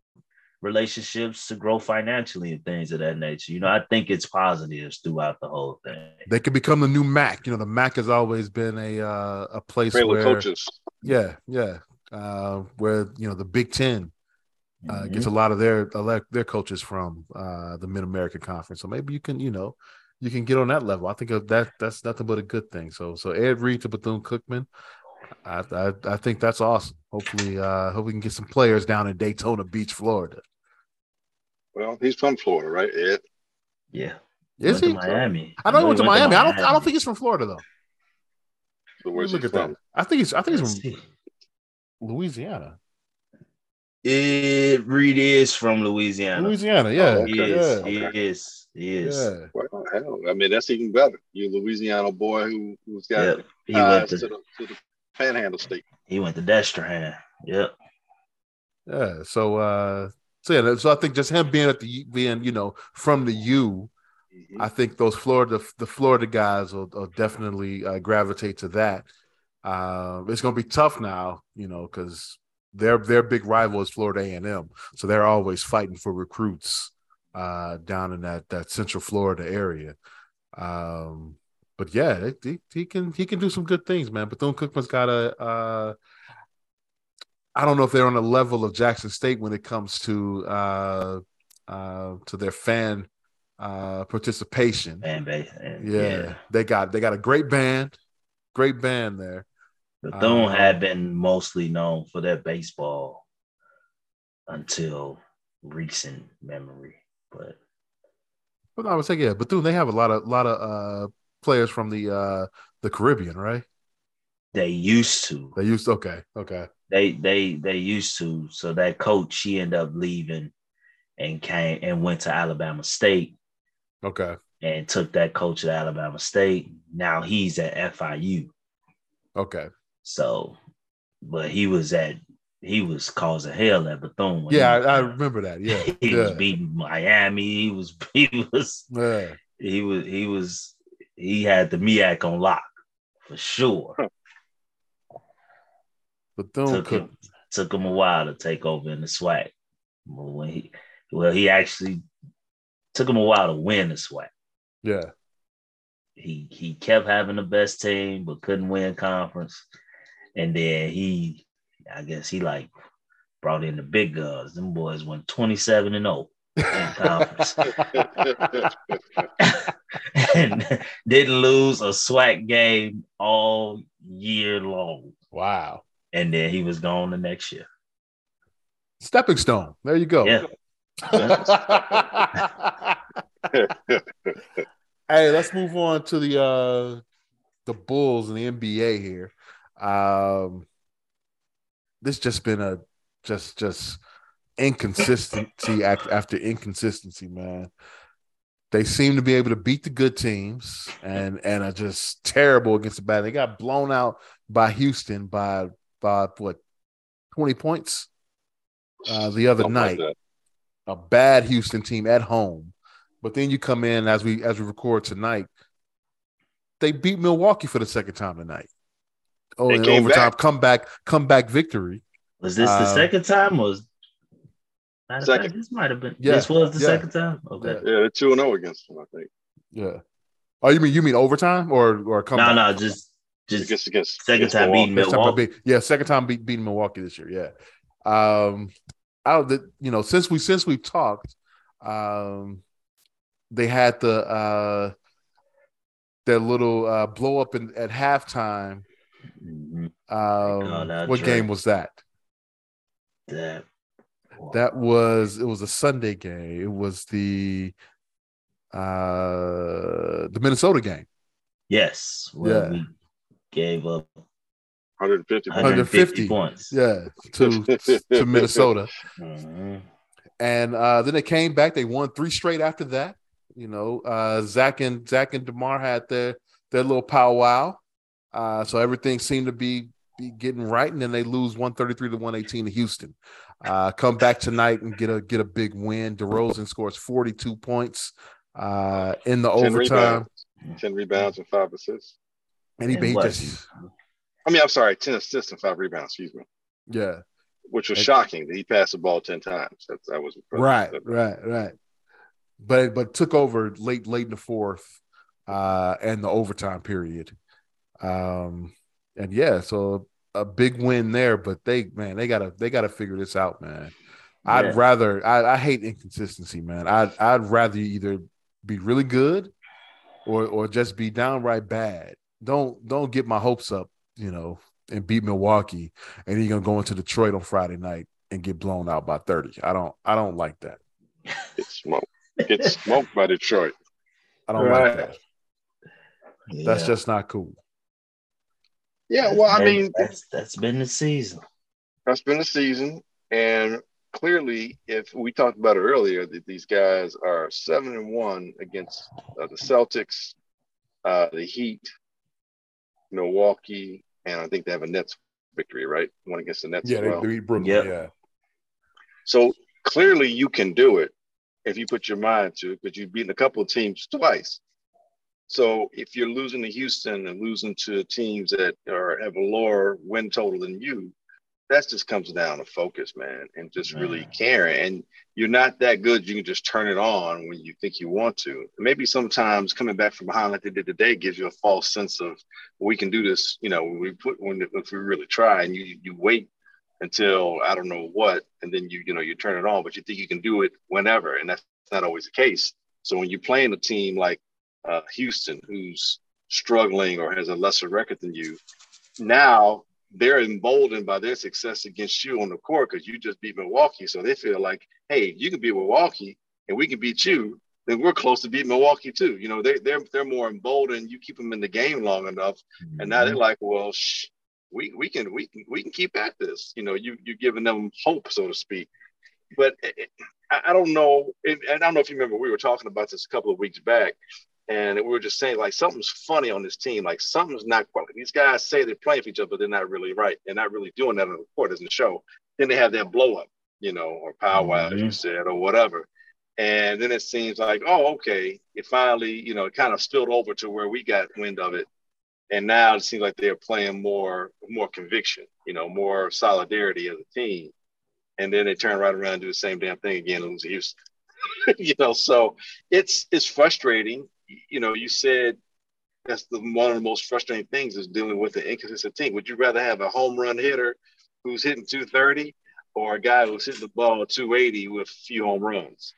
relationships to grow financially and things of that nature. You know, I think it's positives throughout the whole thing. they could become the new MAC. You know, the MAC has always been a uh, a place Trailer where coaches. yeah, yeah, uh, where you know the Big Ten uh, Mhm. gets a lot of their a lot- their coaches from uh, the Mid American Conference. So maybe you can you know you can get on that level. I think of that that's nothing but a good thing. So so Ed Reed to Bethune Cookman, I, I I think that's awesome. Hopefully, uh, hope we can get some players down in Daytona Beach, Florida. Well, he's from Florida, right? Ed? Yeah. Is Went he? Miami. I know he went to he Miami. I don't I don't think he's from Florida though. So where's Look he at from? that. I think he's I think Let's he's from see. Louisiana. Ed Reed is from Louisiana. Louisiana, yeah, Oh, He okay. is. yeah, He Okay. is. He is. yeah. Well, hell, I mean, that's even better. You Louisiana boy who, who's got Yep. He went to to the, to the panhandle state. he went to Destrehan. Yep. Yeah. So uh so yeah, so I think just him being at the being, you know, from the U, Mm-hmm. I think those Florida the Florida guys will, will definitely uh, gravitate to that. Uh, it's gonna be tough now, you know, because their their big rival is Florida A and M, so they're always fighting for recruits uh, down in that that Central Florida area. Um, but yeah, he, he can he can do some good things, man. Bethune Cookman's got a. Uh, I don't know if they're on the level of Jackson State when it comes to uh, uh, to their fan uh, participation. Fan base. Yeah, yeah. they got they got a great band, great band there. Bethune Uh, had been mostly known for their baseball until recent memory. But But I would say yeah, Bethune they have a lot of lot of uh, players from the uh, the Caribbean, right? they used to. They used to, okay, okay, They they they used to. So that coach, she ended up leaving and came and went to Alabama State okay, and took that coach to Alabama State. Now he's at FIU. okay. So, but he was at he was causing hell at Bethune. Yeah, he, I, I remember that. Yeah, he was beating Miami. He was he was yeah. he was he was he had the MEAC on lock for sure. Bethune took Cook. him took him a while to take over in the SWAC. But when he well, he actually took him a while to win the SWAC. Yeah, He he kept having the best team, but couldn't win conference. And then he, I guess he like brought in the big guns. Them boys went 27 and 0 in conference. and didn't lose a SWAC game all year long. wow. And then he was gone the next year. Stepping stone. There you go. Yeah. hey, let's move on to the uh the Bulls and the NBA here. Um this just been a just just inconsistency after inconsistency, man. They seem to be able to beat the good teams and and are just terrible against the bad. They got blown out by Houston by by what 20 points uh, the other Something night a bad Houston team at home. But then you come in as we as we record tonight, they beat Milwaukee for the second time tonight. Oh, They in came overtime, back. comeback, comeback victory. Was this the Uh, second time? Was matter of fact, this might have been. Yeah, This was the yeah. second time. Okay. Yeah. Yeah, they're 2 and 0 against them, I think. Yeah. Oh, you mean you mean overtime or or No, comeback? no, just just Against, against, second against time beating Milwaukee. Time beat- yeah, second time beat, beating Milwaukee this year. Yeah. Um, out the you know since we since we've talked, um, they had the uh, their little uh, blow up in, at halftime Mhm. Um, that what Dre. game was that? That That was it was a Sunday game. It was the uh the Minnesota game. yes, where Yeah. we gave up 150. 150, 150. points. Yeah, to to Minnesota. Mhm. And uh then they came back. They won three straight after that. You know, uh Zach and Zach and DeMar had their their little powwow. Uh so everything seemed to be be getting right, and then they lose 133 to 118 to Houston. Uh come back tonight and get a get a big win. DeRozan scores 42 points uh in the 10 overtime. rebounds, 10 rebounds and five assists. And he, And he just I mean, I'm sorry, 10 assists and five rebounds, excuse me, yeah. which was And- shocking that he passed the ball 10 times. That, that was impressive. Right, That- right, right. But but took over late late in the fourth uh and the overtime period. Um and yeah, so a big win there, but they man, they gotta they gotta figure this out, man. I'd Yeah. rather I, I hate inconsistency, man. I'd I'd rather you either be really good or or just be downright bad. Don't don't get my hopes up, you know, and beat Milwaukee and you're gonna go into Detroit on Friday night and get blown out by 30. I don't I don't like that. Get smoked. Get smoked by Detroit. I don't Right. like that. That's Yeah. just not cool. Yeah, well, I mean, that's that's been the season. that's been the season. And clearly, if we talked about it earlier, that these guys are seven and one against uh, the Celtics, uh, the Heat, Milwaukee, and I think they have a Nets victory, right? One against the Nets Yeah, as they, well. they beat Brooklyn. Yep. Yeah. So clearly, you can do it if you put your mind to it, because you've beaten a couple of teams twice. So if you're losing to Houston and losing to teams that are have a lower win total than you, that just comes down to focus, man, and just really caring. And you're not that good; you can just turn it on when you think you want to. Maybe sometimes coming back from behind like they did today gives you a false sense of we can do this. You know, we put when if we really try, and you you wait until I don't know what, and then you you know you turn it on, but you think you can do it whenever, and that's not always the case. So when you're playing a team like uh, Houston, who's struggling or has a lesser record than you, now they're emboldened by their success against you on the court because you just beat Milwaukee. So they feel like, hey, if you can beat Milwaukee and we can beat you, then we're close to beat Milwaukee too. You know, they they're they're more emboldened. You keep them in the game long enough, and now they're mm-hmm. like, well, shh, we we can we can we can keep at this. You know, you you're giving them hope, so to speak. But it, I, I don't know, and and I don't know if you remember, we were talking about this a couple of weeks back, and we were just saying like something's funny on this team, like something's not quite. These guys say they're playing for each other, but they're not really right. They're not really doing that on the court, doesn't show. Then they have that blow up, you know, or powwow, as you Mhm. said, or whatever. And then it seems like, oh, okay, it finally, you know, it kind of spilled over to where we got wind of it. And now it seems like they're playing more, more conviction, you know, more solidarity as a team. And then they turn right around and do the same damn thing again and lose Houston. you know, so it's it's frustrating. You know, you said that's the one of the most frustrating things is dealing with an inconsistent team. Would you rather have a home run hitter who's hitting 230 or a guy who's hitting the ball 280 with a few home runs?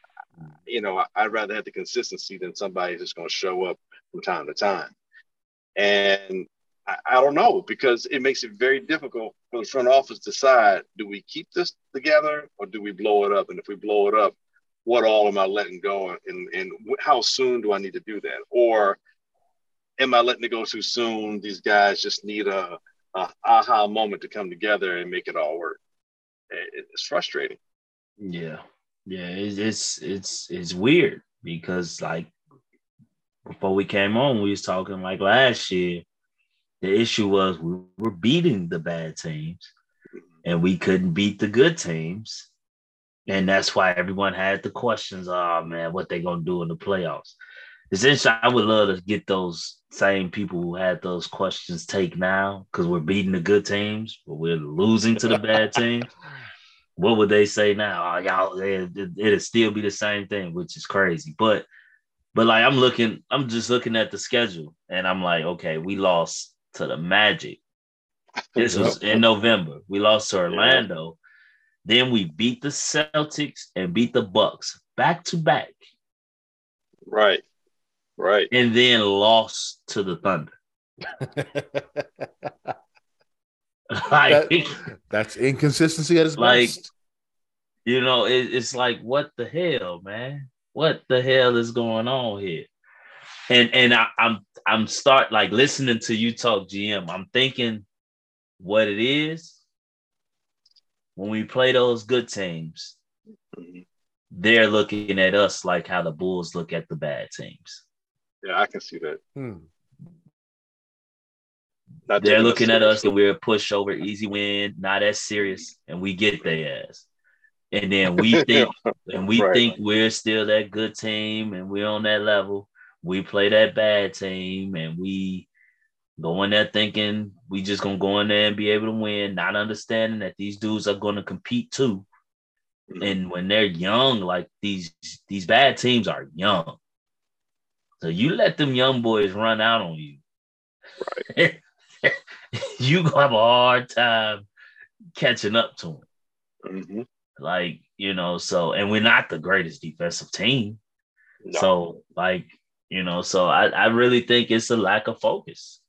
You know, I'd rather have the consistency than somebody that's going to show up from time to time. And I, I don't know because it makes it very difficult for the front office to decide do we keep this together or do we blow it up? And if we blow it up, what all am I letting go and, and how soon do I need to do that? Or am I letting it go too soon? These guys just need a, a aha moment to come together and make it all work. It's frustrating. Yeah, yeah, it's it's it's it's weird because like before we came on, we was talking like last year. The issue was we were beating the bad teams, and we couldn't beat the good teams, and that's why everyone had the questions. Oh man, what they gonna do in the playoffs? Essentially, I would love to get those same people who had those questions take now because we're beating the good teams, but we're losing to the bad teams what would they say now? Oh, y'all, it, it'd still be the same thing, which is crazy. But, but like I'm looking, I'm just looking at the schedule, and I'm like, okay, we lost to the Magic. This was in November. We lost to Orlando. Then we beat the Celtics and beat the Bucks back to back, Right. Right. and then lost to the Thunder. like That- That's inconsistency at its Like, best. you know, it, it's like what the hell, man? What the hell is going on here? And and I, I'm I'm start like listening to you talk GM. I'm thinking what it is when we play those good teams. Mhm. They're looking at us like how the Bulls look at the bad teams. Yeah, I can see that. Hmm. Not They're looking at us seriously. and we're a pushover, easy win, not as serious, and we get their ass. And then we think and we Right. think we're still that good team and we're on that level. We play that bad team and we go in there thinking we just gonna go in there and be able to win, not understanding that these dudes are gonna compete too. Mhm. And when they're young, like these these bad teams are young. So you let them young boys run out on you. Right. you gonna have a hard time catching up to them. Mhm. Like, you know, so and we're not the greatest defensive team. No. So, like, you know, so I, I really think it's a lack of focus.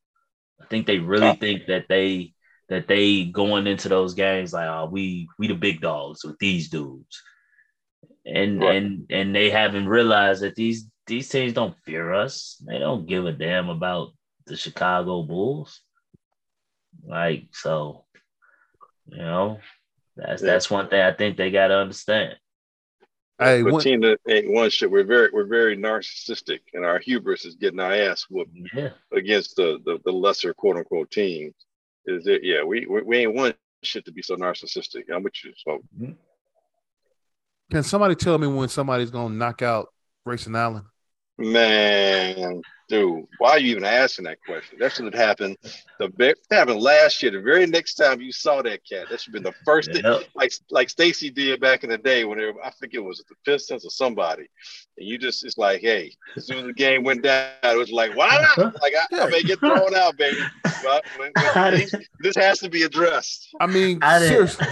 I think they really think that they that they going into those games like, oh, we we the big dogs with these dudes. And Right. and and they haven't realized that these these teams don't fear us. They don't give a damn about the Chicago Bulls. Like, so, you know, that's Yeah. that's one thing I think they gotta understand. Hey, but one- team that ain't one shit. We're very we're very narcissistic, and our hubris is getting our ass whooped Yeah. against the the, the lesser quote unquote teams. Is it? Yeah, we, we we ain't one shit to be so narcissistic. I'm with you. So mm-hmm. Can somebody tell me when somebody's gonna knock out Grayson Allen? man, dude, why are you even asking that question? That should have happened. The big happened last year. The very next time you saw that cat, that should have been the first thing. Like like Stacey did back in the day when they were, I think it was the Pistons or somebody, and you just it's like, hey, as soon as the game went down, it was like, why not? Like I, I may get thrown out, baby. But, but- but this has to be addressed. I mean, I didn't- seriously.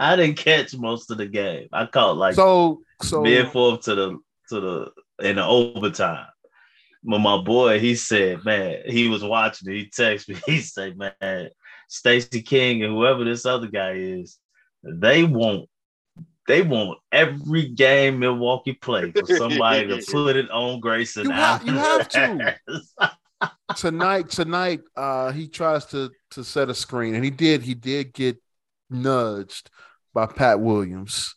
I didn't catch most of the game. I caught like So, so mid fourth to the to the in the overtime. But my boy, he said, man, he was watching it. He texted me. He said, man, Stacey King and whoever this other guy is, they want they want every game Milwaukee play for somebody to put it on Grayson. You have- you have Allen. tonight, tonight, uh, he tries to to set a screen, and he did. He did get nudged by Pat Williams,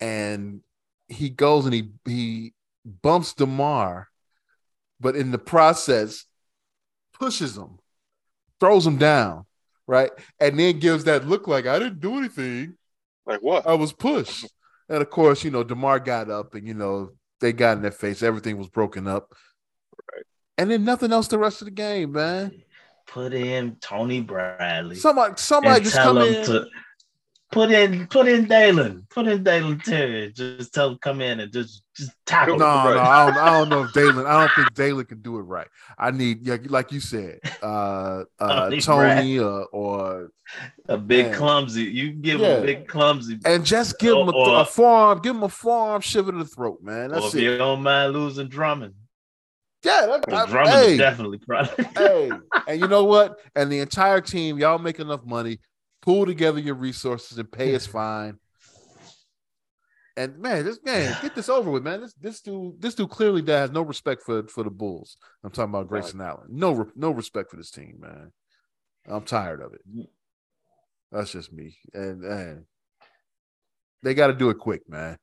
and he goes and he he bumps DeMar, but in the process, pushes him, throws him down, right, and then gives that look like I didn't do anything. Like what? I was pushed. And of course, you know, DeMar got up and, you know, they got in their face. Everything was broken up. Right. And then nothing else the rest of the game, man. put in Tony Bradley. Somebody, somebody just tell come him in. to put in put in Dalen, put in Dalen Terry. Just tell him come in and just just tackle. no, him. no, I don't, I don't know if Dalen, I don't think Dalen can do it right. I need, like you said, uh, uh, Tony uh, or, a big Man. clumsy. You can give Yeah. him a big clumsy. and just give him a, Or- a forearm, give him a forearm shiver to the throat, man. or That's if it. you don't mind losing Drummond, Yeah, that, Drummond hey. is definitely probably. hey, and you know what? And the entire team, y'all make enough money, pool together your resources and pay us fine. And man, this man, get this over with, man. This this dude, this dude clearly has no respect for for the Bulls. I'm talking about Grayson Allen. No, no respect for this team, man. I'm tired of it. Mm. That's just me. And and they got to do it quick, man.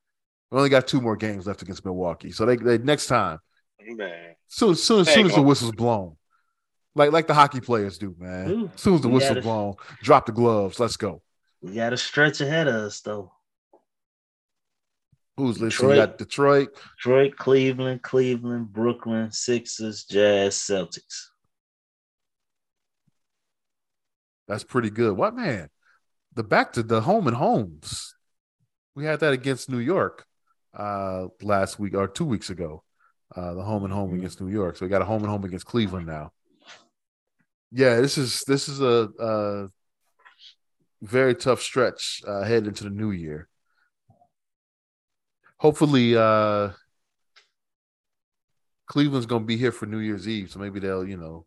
We only got two more games left against Milwaukee, so they, they next time Man. Soon, soon, soon as the whistle's blown, like like the hockey players do, man. Ooh, As soon as the whistle gotta- blown, drop the gloves. Let's go. we got a stretch ahead of us though. Who's listening? Detroit. got Detroit. Detroit, Cleveland, Cleveland, Brooklyn, Sixers, Jazz, Celtics. That's pretty good. What man? The back to the home and homes. We had that against New York uh last week or two weeks ago. Uh the home and home Mhm. against New York. So we got a home and home against Cleveland now. Yeah, this is this is a, a very tough stretch uh heading into the new year. Hopefully uh Cleveland's gonna be here for New Year's Eve, so maybe they'll, you know,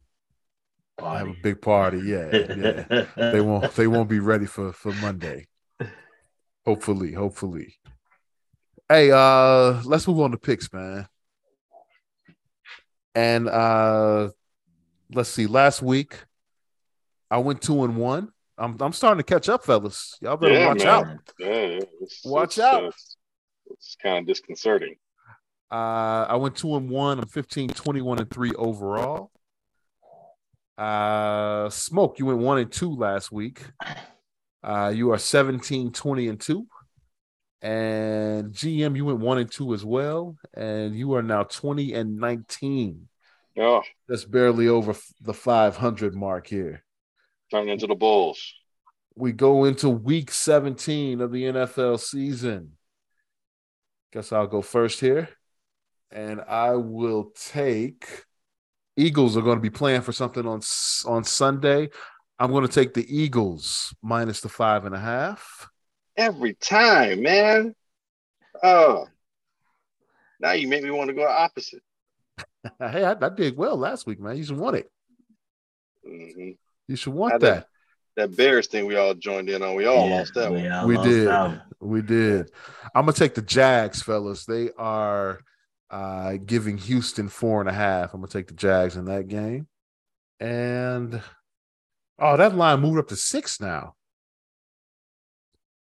Have a big party. Yeah, yeah. they won't. They won't be ready for for Monday. Hopefully, hopefully. Hey, uh, let's move on to picks, man. And uh let's see. Last week, I went two and one. I'm I'm starting to catch up, fellas. Y'all better Yeah, watch man. out. Yeah. It's, Watch it's, out. uh, it's, it's kind of disconcerting. Uh, I went two and one. I'm 15, 21 and three overall. Uh, Smoke, you went one and two last week. Uh, you are 17, 20 and two. And GM, you went one and two as well. And you are now 20 and 19. Oh, That's barely over the 500 mark here. turn into the Bulls. We go into week 17 of the NFL season. Guess I'll go first here. And I will take Eagles are going to be playing for something on on Sunday. I'm going to take the Eagles minus the five and a half. Every time, man. Oh, now you make me want to go opposite. Hey, I, I did well last week, man. You should want it. hmm You should want I did. that. That Bears thing we all joined in on, we all Yeah, lost that one. We did. that one. We did. I'm gonna take the Jags, fellas. They are uh giving Houston four and a half. I'm gonna take the Jags in that game. And oh, that line moved up to six now.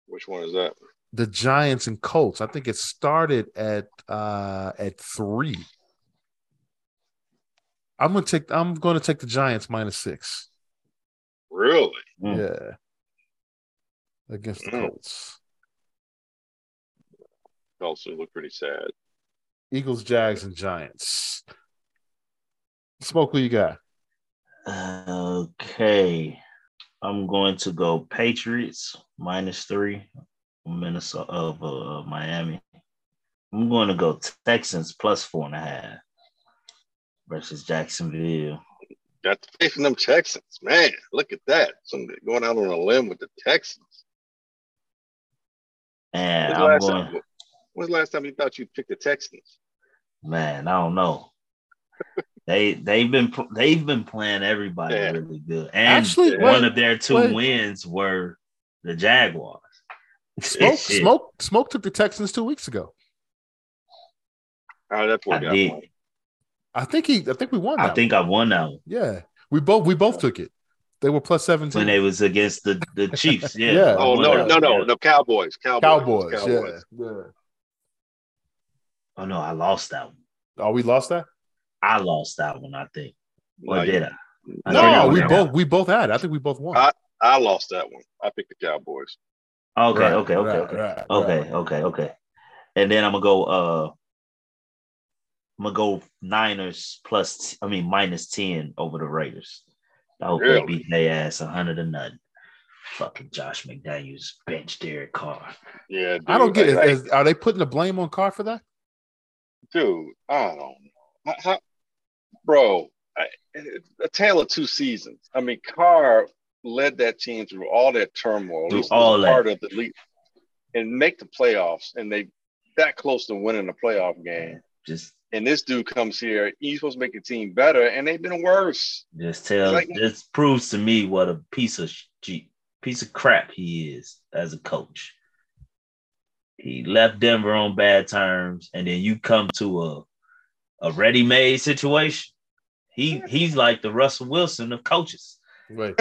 Which one is that? The Giants and Colts. I think it started at uh at three. I'm gonna take I'm gonna take the Giants minus six. Really? Mm. Yeah. Against the Mm. Colts. Also look pretty sad. Eagles, Jags, and Giants. Smoke who you got? Okay. I'm going to go Patriots minus three, Minnesota of uh, Miami. I'm going to go Texans plus four and a half versus Jacksonville. Got to pay for them Texans. Man, look at that. Somebody going out on a limb with the Texans. And When's the I'm last going, time, when's the last time you thought you picked the Texans? man, I don't know. they they've been they've been playing everybody Yeah. really good, and Actually, one wait, of their two wait. wins were the Jaguars. Smoke, smoke, smoke took the Texans two weeks ago. Oh, did that poor I guy did. play? I think he, I think we won. I that think I won that one one. yeah, we both, we both took it. They were plus seventeen. when they was against the the Chiefs. Yeah. Yeah. Oh won no, no, no, no, Cowboys, Cowboys, Cowboys. Cowboys. Yeah, yeah. Oh no, I lost that one. Oh, we lost that. I lost that one. I think. Or No, did you- I? I No, we that both, we both had. it. I think we both won. I- I lost that one. I picked the Cowboys. Okay, Right, okay, okay, right, okay, right, okay, right. okay, okay. And then I'm gonna go. Uh, I'm gonna go Niners plus. I mean minus ten over the Raiders. I hope Really? they beat their ass a hundred to nothing. Fucking Josh McDaniels bench Derek Carr. Yeah, dude, I don't get it. like- Is- are they putting the blame on Carr for that? dude. I don't know, How- how- bro. I, a tale of two seasons. I mean, Carr led that team through all that turmoil, at Through least as a all that. part of the league, and make the playoffs. And they that close to winning the playoff game. Just, And this dude comes here. He's supposed to make the team better, and they've been worse. just tell. Like- just proves to me what a piece of sh- piece of crap he is as a coach. He left Denver on bad terms, and then you come to a a ready-made situation. He he's like the Russell Wilson of coaches. Wait,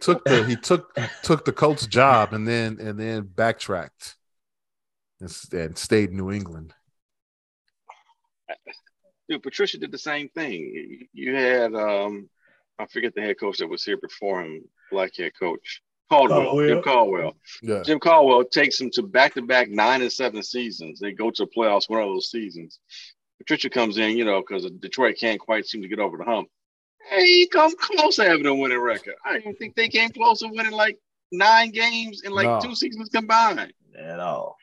took the he took took the Colts job and then and then backtracked and, and stayed in New England. Dude, Patricia did the same thing. You had um, I forget the head coach that was here before him, black head coach Caldwell, Caldwell. Jim Caldwell. Yeah, Jim Caldwell takes them to back to back nine and seven seasons. They go to the playoffs one of those seasons. Patricia comes in, you know, because Detroit can't quite seem to get over the hump. Hey, he comes close to having a winning record. I don't think they came close to winning like nine games in like No. two seasons combined. At all.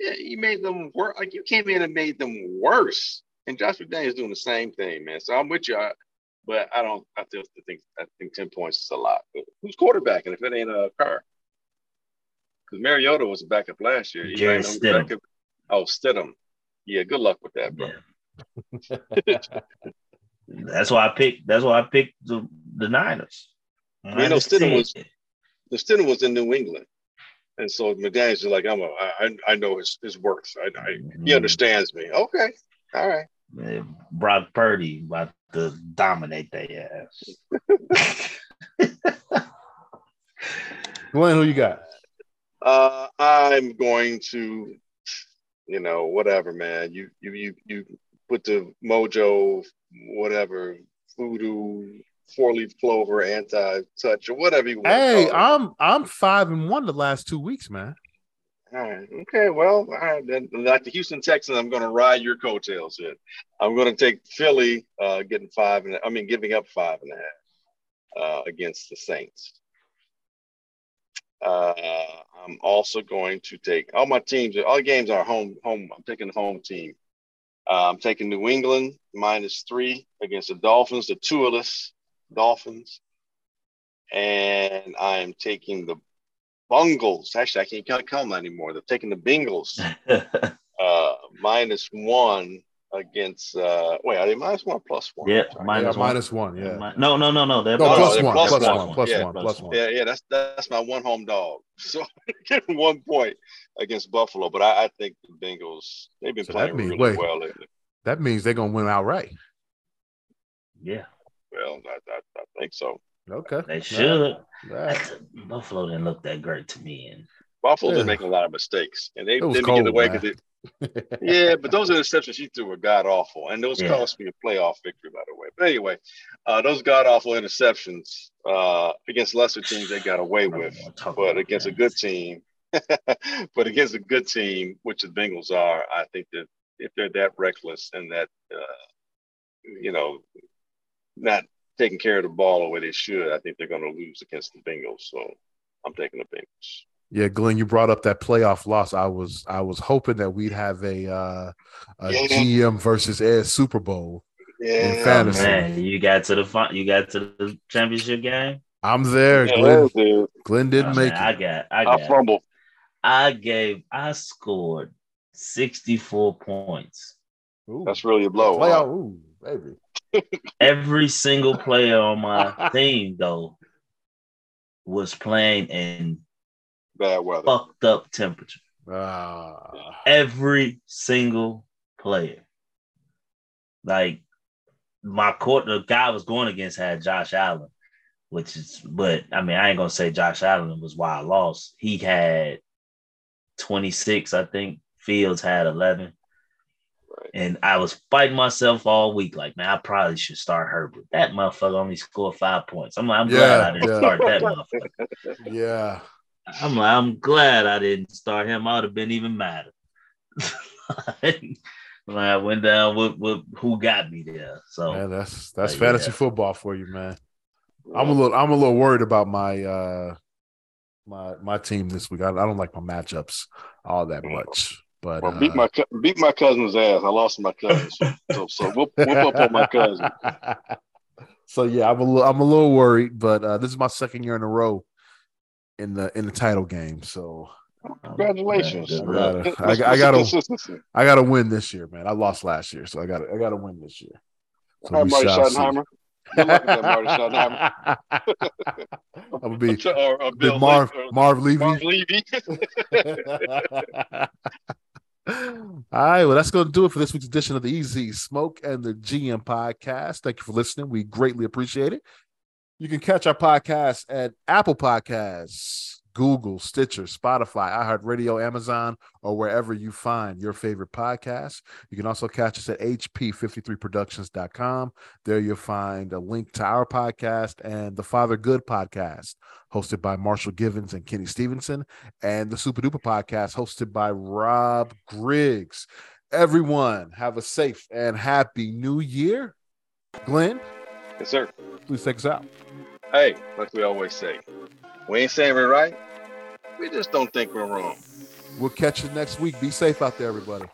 Yeah, you made them work. Like you came in and made them worse. And Josh McDaniels doing the same thing, man. So I'm with you, I- but I don't. I still think I think ten points is a lot. But who's quarterbacking if it ain't uh, a Carr? Because Mariota was a backup last year. Jerry know Stidham. backup? Oh, Stidham. Yeah, good luck with that, bro. Yeah. That's why I picked. That's why I picked the the Niners. I mean, no, Stidham was the Stidham was in New England, and so McDaniels is like, I'm a, I, I know his his worth. I, I he Mm. understands me. Okay, all right. Yeah, Brock Purdy about to dominate their ass. Glenn, who you got? Uh, I'm going to, you know, whatever, man. You you you you put the mojo, whatever, voodoo, four leaf clover, anti touch, or whatever you want. Hey, to call it. I'm I'm five and one the last two weeks, man. All right. Okay. Well, all right. Then, like the Houston Texans, I'm going to ride your coattails. Then I'm going to take Philly, uh, getting five and I mean, giving up five and a half uh, against the Saints. Uh, I'm also going to take all my teams. All games are home. Home. I'm taking the home team. Uh, I'm taking New England minus three against the Dolphins, the two-less Dolphins, and I'm taking the Bungles. Actually, I can't, can't call them anymore. They're taking the Bengals uh, minus one against. Uh, wait, are they minus one or plus one? Yeah, minus Yeah, one. minus one. Yeah. No, no, no, no. They're No, No, plus they're one, plus plus one. one, plus Yeah, one, plus one. Yeah, yeah, that's that's my one home dog. So getting one point against Buffalo, but I, I think the Bengals they've been So playing means- really wait. well lately. That means they're gonna win outright. Yeah, Well, I, I, I think so. Okay. they should. All right. Buffalo didn't look that great to me, and Buffalo's Yeah. been making a lot of mistakes, and they didn't cold, get away man. because yeah, but those interceptions she threw were god awful, and those Yeah. cost me a playoff victory, by the way. But anyway, uh, those god awful interceptions uh, against lesser teams they got away with, but about against a good team, but against a good team, which the Bengals are, I think that if they're that reckless and that uh, you know not taking care of the ball the way they should, I think they're going to lose against the Bengals. So I'm taking the Bengals. Yeah, Glenn, you brought up that playoff loss. I was I was hoping that we'd have a uh a Yeah. GM versus Ed Super Bowl. Yeah, Oh, fantasy. man, you got to the fun, you got to the championship game. I'm there. Yeah, Glenn dude. Glenn didn't Oh, make man, I got, I I got, fumbled. I gave, I scored sixty-four points. Ooh, That's really a blow. playoff. huh? Ooh, baby. Every single player on my team, though, was playing in Bad weather. fucked up temperature. Ah, Every single player. Like my court, the guy I was going against had Josh Allen, which is, but I mean, I ain't gonna say Josh Allen was why I lost. He had 26, I think. Fields had 11. Right. And I was fighting myself all week, like, man, I probably should start Herbert. That motherfucker only scored five points. I'm like, I'm glad I didn't yeah. start that motherfucker. yeah. I'm like, I'm glad I didn't start him. I would have been even madder. like, I went down with, with who got me there. So Man, that's that's Uh, fantasy yeah. football for you, man. I'm a little I'm a little worried about my uh my my team this week. I, I don't like my matchups all that much. But Well, beat uh, my beat my cousin's ass. I lost my cousin, so so whoop, whoop up on my cousin. so yeah, I'm a little I'm a little worried, but uh, this is my second year in a row in the in the title game. So Congratulations. Good I gotta I, I gotta? I gotta win this year, man. I lost last year, so I gotta I gotta win this year. So All right, Marty. Schottenheimer. Good luck with that, Marty Schottenheimer. I'm gonna be, Or, or Marv Le- Marv Levy. Marv Levy. All right, well, that's going to do it for this week's edition of the Easy Smoke and the GM podcast. Thank you for listening. We greatly appreciate it. You can catch our podcast at Apple Podcasts, Google, Stitcher, Spotify, iHeartRadio, Amazon, or wherever you find your favorite podcasts. You can also catch us at hp53productions.com. There you'll find a link to our podcast and the Father Good podcast, hosted by Marshall Givens and Kenny Stevenson and the Super Duper podcast hosted by Rob Griggs. Everyone, have a safe and happy new year. Glenn, yes, sir. please take us out. Hey, like we always say, we ain't saying we're right. We just don't think we're wrong. We'll catch you next week. Be safe out there, everybody.